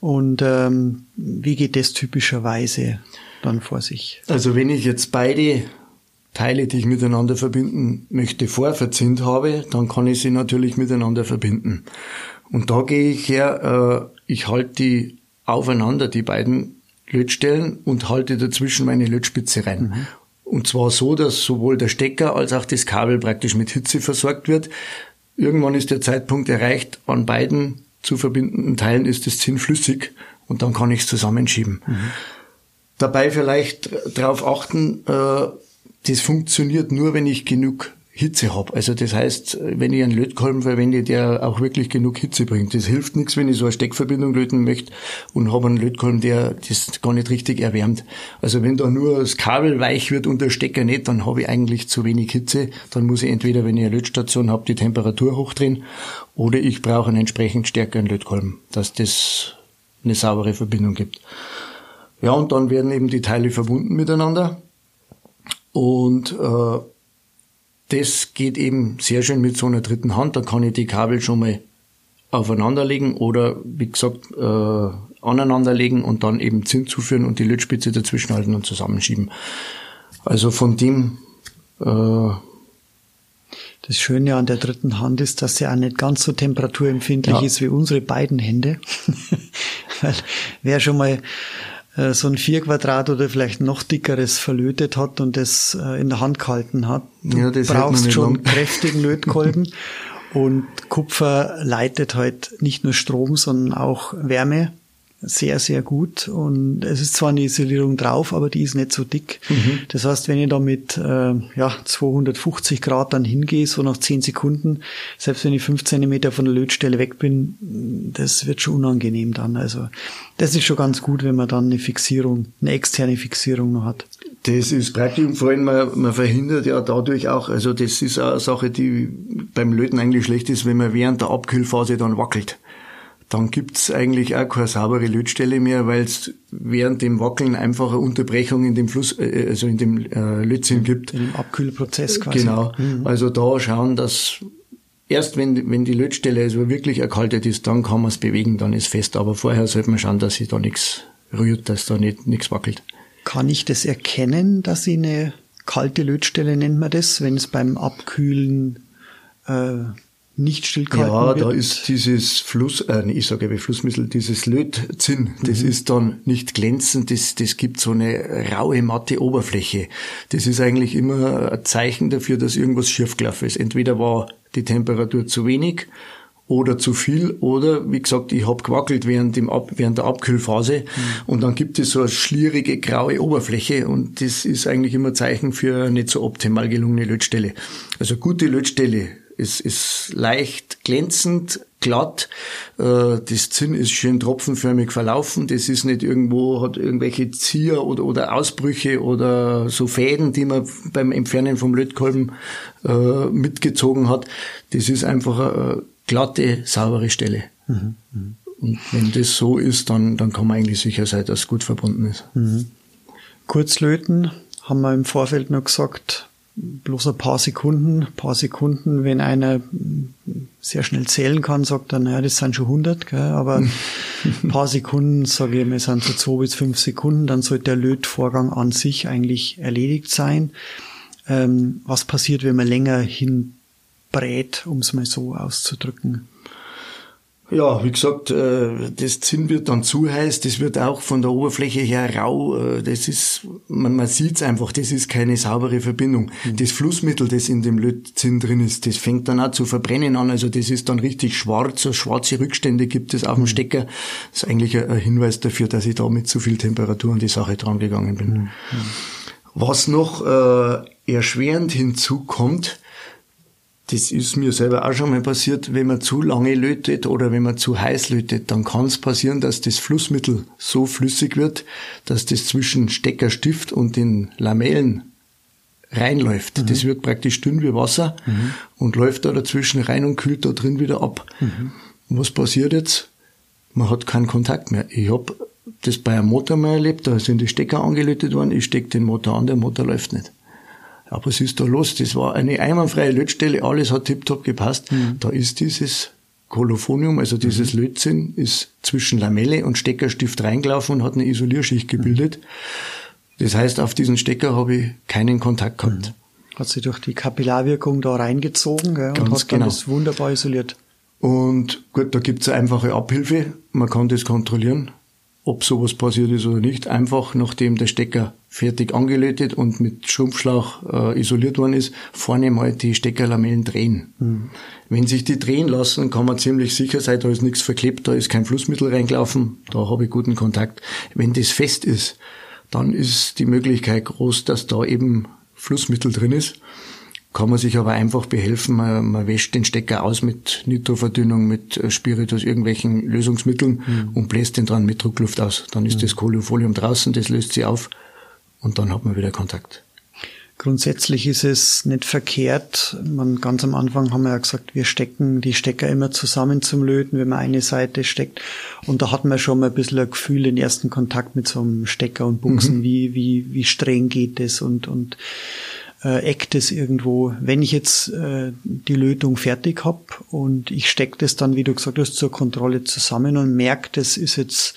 Und ähm, wie geht das typischerweise dann vor sich? Also wenn ich jetzt beide Teile, die ich miteinander verbinden möchte, vorverzinnt habe, dann kann ich sie natürlich miteinander verbinden. Und da gehe ich her, äh, ich halte die aufeinander, die beiden Lötstellen, und halte dazwischen meine Lötspitze rein. Mhm. Und zwar so, dass sowohl der Stecker als auch das Kabel praktisch mit Hitze versorgt wird. Irgendwann ist der Zeitpunkt erreicht, an beiden zu verbindenden Teilen ist das Zinn flüssig und dann kann ich es zusammenschieben. Mhm. Dabei vielleicht darauf achten, äh, das funktioniert nur, wenn ich genug Hitze habe. Also das heißt, wenn ich einen Lötkolben verwende, der auch wirklich genug Hitze bringt. Das hilft nichts, wenn ich so eine Steckverbindung löten möchte und habe einen Lötkolben, der das gar nicht richtig erwärmt. Also wenn da nur das Kabel weich wird und der Stecker nicht, dann habe ich eigentlich zu wenig Hitze. Dann muss ich entweder, wenn ich eine Lötstation habe, die Temperatur hochdrehen oder ich brauche einen entsprechend stärkeren Lötkolben, dass das eine saubere Verbindung gibt. Ja, und dann werden eben die Teile verbunden miteinander. Und äh, das geht eben sehr schön mit so einer dritten Hand. Da kann ich die Kabel schon mal aufeinanderlegen oder wie gesagt äh, aneinanderlegen und dann eben Zinn zuführen und die Lötspitze dazwischen halten und zusammenschieben. Also von dem äh, das Schöne an der dritten Hand ist, dass sie auch nicht ganz so temperaturempfindlich ja. ist wie unsere beiden Hände. Weil wer schon mal so ein vier Quadrat oder vielleicht noch dickeres verlötet hat und das äh, in der Hand gehalten hat. Du ja, das brauchst schon lang. kräftigen Lötkolben. und Kupfer leitet halt nicht nur Strom, sondern auch Wärme sehr, sehr gut. Und es ist zwar eine Isolierung drauf, aber die ist nicht so dick. Mhm. Das heißt, wenn ich da mit äh, ja, 250 Grad dann hingehe, so nach 10 Sekunden, selbst wenn ich 5 Zentimeter von der Lötstelle weg bin, das wird schon unangenehm dann. Also das ist schon ganz gut, wenn man dann eine Fixierung, eine externe Fixierung noch hat. Das ist praktisch und vor allem, man, man verhindert ja dadurch auch, also das ist eine Sache, die beim Löten eigentlich schlecht ist, wenn man während der Abkühlphase dann wackelt dann gibt's eigentlich auch keine saubere Lötstelle mehr, weil es während dem Wackeln einfach eine Unterbrechung in dem Fluss, äh, also in dem äh, Lötzinn gibt. In dem Abkühlprozess quasi. Genau. Mhm. Also da schauen, dass erst wenn, wenn die Lötstelle also wirklich erkaltet ist, dann kann man es bewegen, dann ist fest. Aber vorher sollte man schauen, dass sich da nichts rührt, dass da nicht nichts wackelt. Kann ich das erkennen, dass sie eine kalte Lötstelle nennt man das, wenn es beim Abkühlen äh, nicht stillgehalten ja, wird. Ja, da ist dieses Fluss, äh, ich sage eben Flussmittel, dieses Lötzinn, das mhm. ist dann nicht glänzend, das, das gibt so eine raue, matte Oberfläche. Das ist eigentlich immer ein Zeichen dafür, dass irgendwas schiefgelaufen ist. Entweder war die Temperatur zu wenig oder zu viel oder wie gesagt, ich habe gewackelt während, dem Ab, während der Abkühlphase mhm. und dann gibt es so eine schlierige graue Oberfläche und das ist eigentlich immer Zeichen für eine nicht so optimal gelungene Lötstelle. Also gute Lötstelle ist, ist leicht glänzend, glatt. Äh, das Zinn ist schön tropfenförmig verlaufen. Das ist nicht irgendwo, hat irgendwelche Zier oder, oder Ausbrüche oder so Fäden, die man beim Entfernen vom Lötkolben äh, mitgezogen hat. Das ist einfach eine glatte, saubere Stelle. Mhm. Und wenn das so ist, dann, dann kann man eigentlich sicher sein, dass es gut verbunden ist. Mhm. Kurzlöten haben wir im Vorfeld noch gesagt, bloß ein paar Sekunden, paar Sekunden, wenn einer sehr schnell zählen kann, sagt er, naja, das sind schon 100, gell? aber ein paar Sekunden, sage ich, wir sind so zwei bis fünf Sekunden, dann sollte der Lötvorgang an sich eigentlich erledigt sein. Ähm, was passiert, wenn man länger hinbrät, um es mal so auszudrücken? Ja, wie gesagt, äh, das Zinn wird dann zu heiß, das wird auch von der Oberfläche her rau, äh, das ist, man, man sieht es einfach, das ist keine saubere Verbindung. Mhm. Das Flussmittel, das in dem Lötzinn drin ist, das fängt dann auch zu verbrennen an, also das ist dann richtig schwarz, so schwarze Rückstände gibt es auf dem mhm. Stecker. Das ist eigentlich ein Hinweis dafür, dass ich da mit zu viel Temperatur an die Sache dran gegangen bin. Mhm. Was noch äh, erschwerend hinzukommt, das ist mir selber auch schon mal passiert, wenn man zu lange lötet oder wenn man zu heiß lötet, dann kann es passieren, dass das Flussmittel so flüssig wird, dass das zwischen Steckerstift und den Lamellen reinläuft. Mhm. Das wird praktisch dünn wie Wasser mhm. und läuft da dazwischen rein und kühlt da drin wieder ab. Mhm. Was passiert jetzt? Man hat keinen Kontakt mehr. Ich habe das bei einem Motor mal erlebt, da sind die Stecker angelötet worden, ich stecke den Motor an, der Motor läuft nicht. Ja, was ist da los? Das war eine einwandfreie Lötstelle, alles hat tiptop gepasst. Mhm. Da ist dieses Kolophonium, also dieses mhm. Lötzinn, ist zwischen Lamelle und Steckerstift reingelaufen und hat eine Isolierschicht gebildet. Mhm. Das heißt, auf diesen Stecker habe ich keinen Kontakt gehabt. Mhm. Hat sie durch die Kapillarwirkung da reingezogen gell, und hat genau. das wunderbar isoliert. Und gut, da gibt's eine einfache Abhilfe. Man kann das kontrollieren ob sowas passiert ist oder nicht, einfach nachdem der Stecker fertig angelötet und mit Schrumpfschlauch äh, isoliert worden ist, vorne mal die Steckerlamellen drehen. Mhm. Wenn sich die drehen lassen, kann man ziemlich sicher sein, da ist nichts verklebt, da ist kein Flussmittel reingelaufen, da habe ich guten Kontakt. Wenn das fest ist, dann ist die Möglichkeit groß, dass da eben Flussmittel drin ist. Kann man sich aber einfach behelfen. Man, man wäscht den Stecker aus mit Nitroverdünnung, mit äh, Spiritus, irgendwelchen Lösungsmitteln mhm. und bläst den dran mit Druckluft aus. Dann ist mhm. das Kohlefolium draußen, das löst sich auf und dann hat man wieder Kontakt. Grundsätzlich ist es nicht verkehrt. Man, ganz am Anfang haben wir ja gesagt, wir stecken die Stecker immer zusammen zum Löten, wenn man eine Seite steckt. Und da hat man schon mal ein bisschen ein Gefühl, den ersten Kontakt mit so einem Stecker und Buchsen, mhm. wie, wie, wie streng geht es und, und äh, eckt es irgendwo. Wenn ich jetzt äh, die Lötung fertig habe und ich stecke das dann, wie du gesagt hast, zur Kontrolle zusammen und merke, das ist jetzt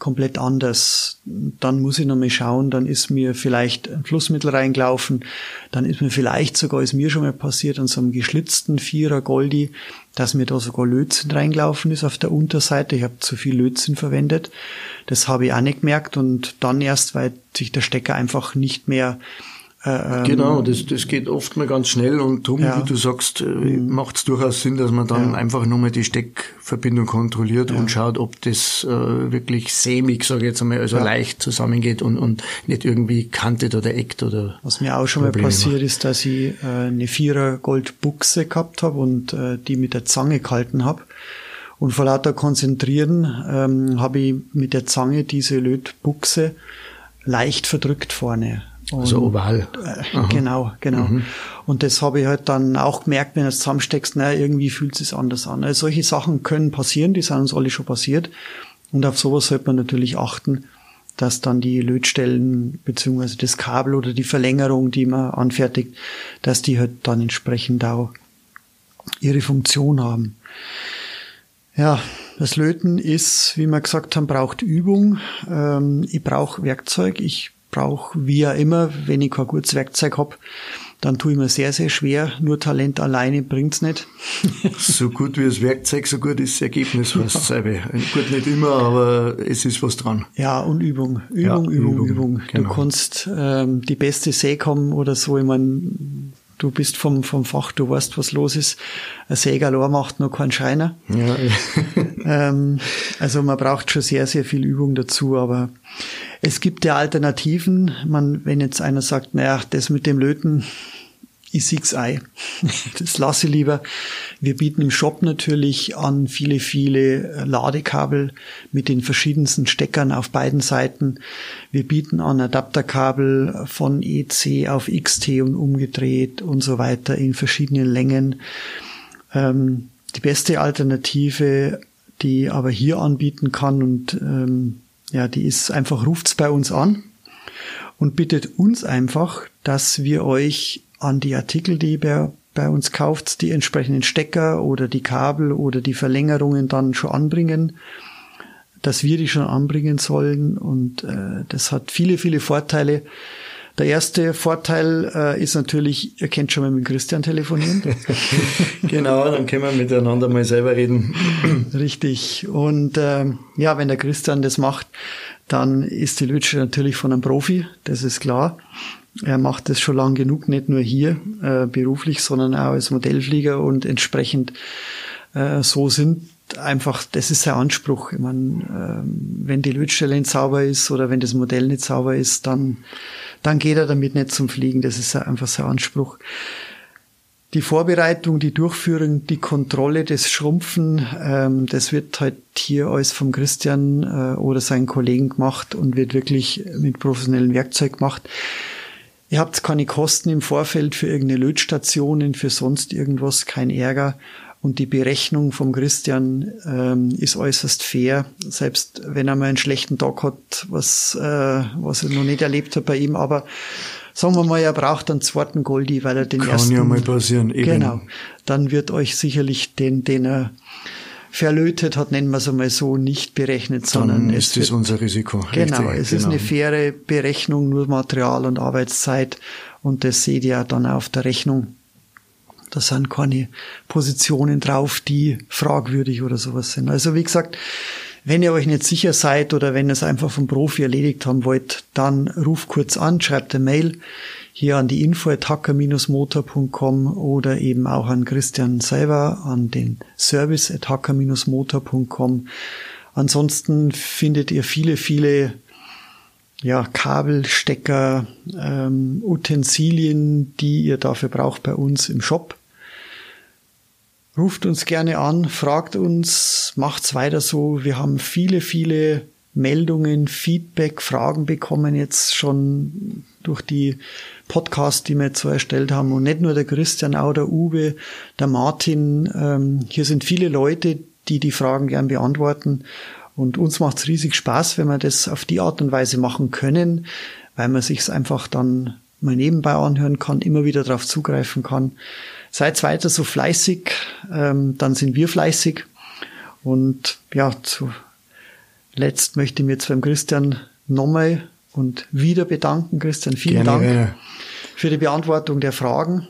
komplett anders. Dann muss ich nochmal schauen, dann ist mir vielleicht ein Flussmittel reingelaufen, dann ist mir vielleicht sogar, ist mir schon mal passiert, an so einem geschlitzten Vierer Goldi, dass mir da sogar Lötzinn reingelaufen ist auf der Unterseite. Ich habe zu viel Lötzinn verwendet. Das habe ich auch nicht gemerkt und dann erst, weil sich der Stecker einfach nicht mehr ähm, genau, das, das geht oft mal ganz schnell und darum, ja. wie du sagst, äh, mhm. macht es durchaus Sinn, dass man dann ja. einfach nur mal die Steckverbindung kontrolliert ja. und schaut, ob das äh, wirklich sämig, sage ich jetzt einmal, also leicht zusammengeht und, und nicht irgendwie kantet oder eckt oder. Was mir auch schon Probleme mal passiert macht. ist, dass ich äh, eine Vierer Goldbuchse gehabt habe und äh, die mit der Zange gehalten habe. Und vor lauter Konzentrieren ähm, habe ich mit der Zange diese Lötbuchse leicht verdrückt vorne. Also und, also oval. Äh, genau, genau. Mhm. Und das habe ich halt dann auch gemerkt, wenn du es zusammensteckst, naja, irgendwie fühlt es sich anders an. Also solche Sachen können passieren, die sind uns alle schon passiert. Und auf sowas sollte man natürlich achten, dass dann die Lötstellen beziehungsweise das Kabel oder die Verlängerung, die man anfertigt, dass die halt dann entsprechend auch ihre Funktion haben. Ja, das Löten ist, wie wir gesagt haben, braucht Übung. Ähm, ich brauche Werkzeug. Ich brauche wie ja immer, wenn ich kein gutes Werkzeug hab, dann tue ich mir sehr, sehr schwer. Nur Talent alleine bringt's nicht. so gut wie das Werkzeug, so gut ist das Ergebnis fast selber. Gut, nicht immer, aber es ist was dran. Ja, und Übung. Übung, ja, Übung, Übung. Übung. Genau. Du kannst ähm, die beste Säge haben oder so. Ich mein, du bist vom, vom Fach, du weißt, was los ist. Ein Sägerlohr macht noch keinen Scheiner. Ja. ähm, also man braucht schon sehr, sehr viel Übung dazu, aber es gibt ja Alternativen. Man, wenn jetzt einer sagt, naja, das mit dem Löten, ich sieg's Ei. Das lasse ich lieber. Wir bieten im Shop natürlich an viele, viele Ladekabel mit den verschiedensten Steckern auf beiden Seiten. Wir bieten an Adapterkabel von EC auf XT und umgedreht und so weiter in verschiedenen Längen. Ähm, die beste Alternative, die aber hier anbieten kann und ähm, ja, die ist einfach, ruft's bei uns an und bittet uns einfach, dass wir euch an die Artikel, die ihr bei uns kauft, die entsprechenden Stecker oder die Kabel oder die Verlängerungen dann schon anbringen, dass wir die schon anbringen sollen und äh, das hat viele, viele Vorteile. Der erste Vorteil äh, ist natürlich, ihr könnt schon mal mit Christian telefonieren. genau, dann können wir miteinander mal selber reden. Richtig. Und äh, ja, wenn der Christian das macht, dann ist die Lütsche natürlich von einem Profi, das ist klar. Er macht das schon lang genug, nicht nur hier äh, beruflich, sondern auch als Modellflieger und entsprechend äh, so sind einfach, das ist sein Anspruch. Ich meine, äh, wenn die Lötstelle nicht sauber ist oder wenn das Modell nicht sauber ist, dann dann geht er damit nicht zum Fliegen. Das ist einfach sein Anspruch. Die Vorbereitung, die Durchführung, die Kontrolle, das Schrumpfen, ähm, das wird halt hier alles vom Christian äh, oder seinen Kollegen gemacht und wird wirklich mit professionellem Werkzeug gemacht. Ihr habt keine Kosten im Vorfeld für irgendeine Lötstationen, für sonst irgendwas, kein Ärger. Und die Berechnung vom Christian ähm, ist äußerst fair, selbst wenn er mal einen schlechten Tag hat, was, äh, was er noch nicht erlebt hat bei ihm. Aber sagen wir mal, er braucht einen zweiten Goldi, weil er den Kann ersten... Kann ja mal passieren, eben. Genau. Dann wird euch sicherlich den, den er verlötet hat, nennen wir es einmal so, nicht berechnet, sondern Dann ist es wird, unser Risiko. Genau, Richtig, es genau. ist eine faire Berechnung, nur Material und Arbeitszeit und das seht ihr dann auf der Rechnung. Da sind keine Positionen drauf, die fragwürdig oder sowas sind. Also wie gesagt, wenn ihr euch nicht sicher seid oder wenn ihr es einfach vom Profi erledigt haben wollt, dann ruft kurz an, schreibt eine Mail hier an die info motorcom oder eben auch an Christian selber an den service motorcom Ansonsten findet ihr viele, viele ja, Kabelstecker, ähm, Utensilien, die ihr dafür braucht bei uns im Shop. Ruft uns gerne an, fragt uns, macht's weiter so. Wir haben viele, viele Meldungen, Feedback, Fragen bekommen jetzt schon durch die Podcasts, die wir jetzt so erstellt haben. Und nicht nur der Christian, auch der Uwe, der Martin. Ähm, hier sind viele Leute, die die Fragen gern beantworten. Und uns macht's riesig Spaß, wenn wir das auf die Art und Weise machen können, weil man sich's einfach dann mal nebenbei anhören kann, immer wieder darauf zugreifen kann. Seid weiter so fleißig, ähm, dann sind wir fleißig. Und ja, zuletzt möchte ich mir jetzt beim Christian nochmal und wieder bedanken. Christian, vielen Gerne, Dank für die Beantwortung der Fragen.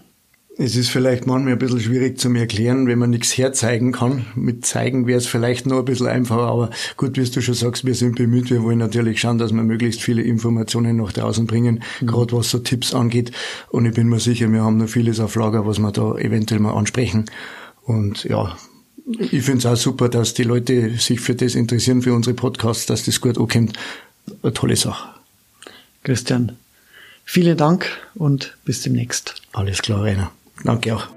Es ist vielleicht manchmal ein bisschen schwierig zu mir erklären, wenn man nichts herzeigen kann. Mit zeigen wäre es vielleicht noch ein bisschen einfacher, aber gut, wie du schon sagst, wir sind bemüht. Wir wollen natürlich schauen, dass wir möglichst viele Informationen nach draußen bringen, mhm. gerade was so Tipps angeht. Und ich bin mir sicher, wir haben noch vieles auf Lager, was wir da eventuell mal ansprechen. Und ja, ich finde es auch super, dass die Leute sich für das interessieren, für unsere Podcasts, dass das gut ankommt. Eine tolle Sache. Christian, vielen Dank und bis demnächst. Alles klar, Rainer. Danke auch.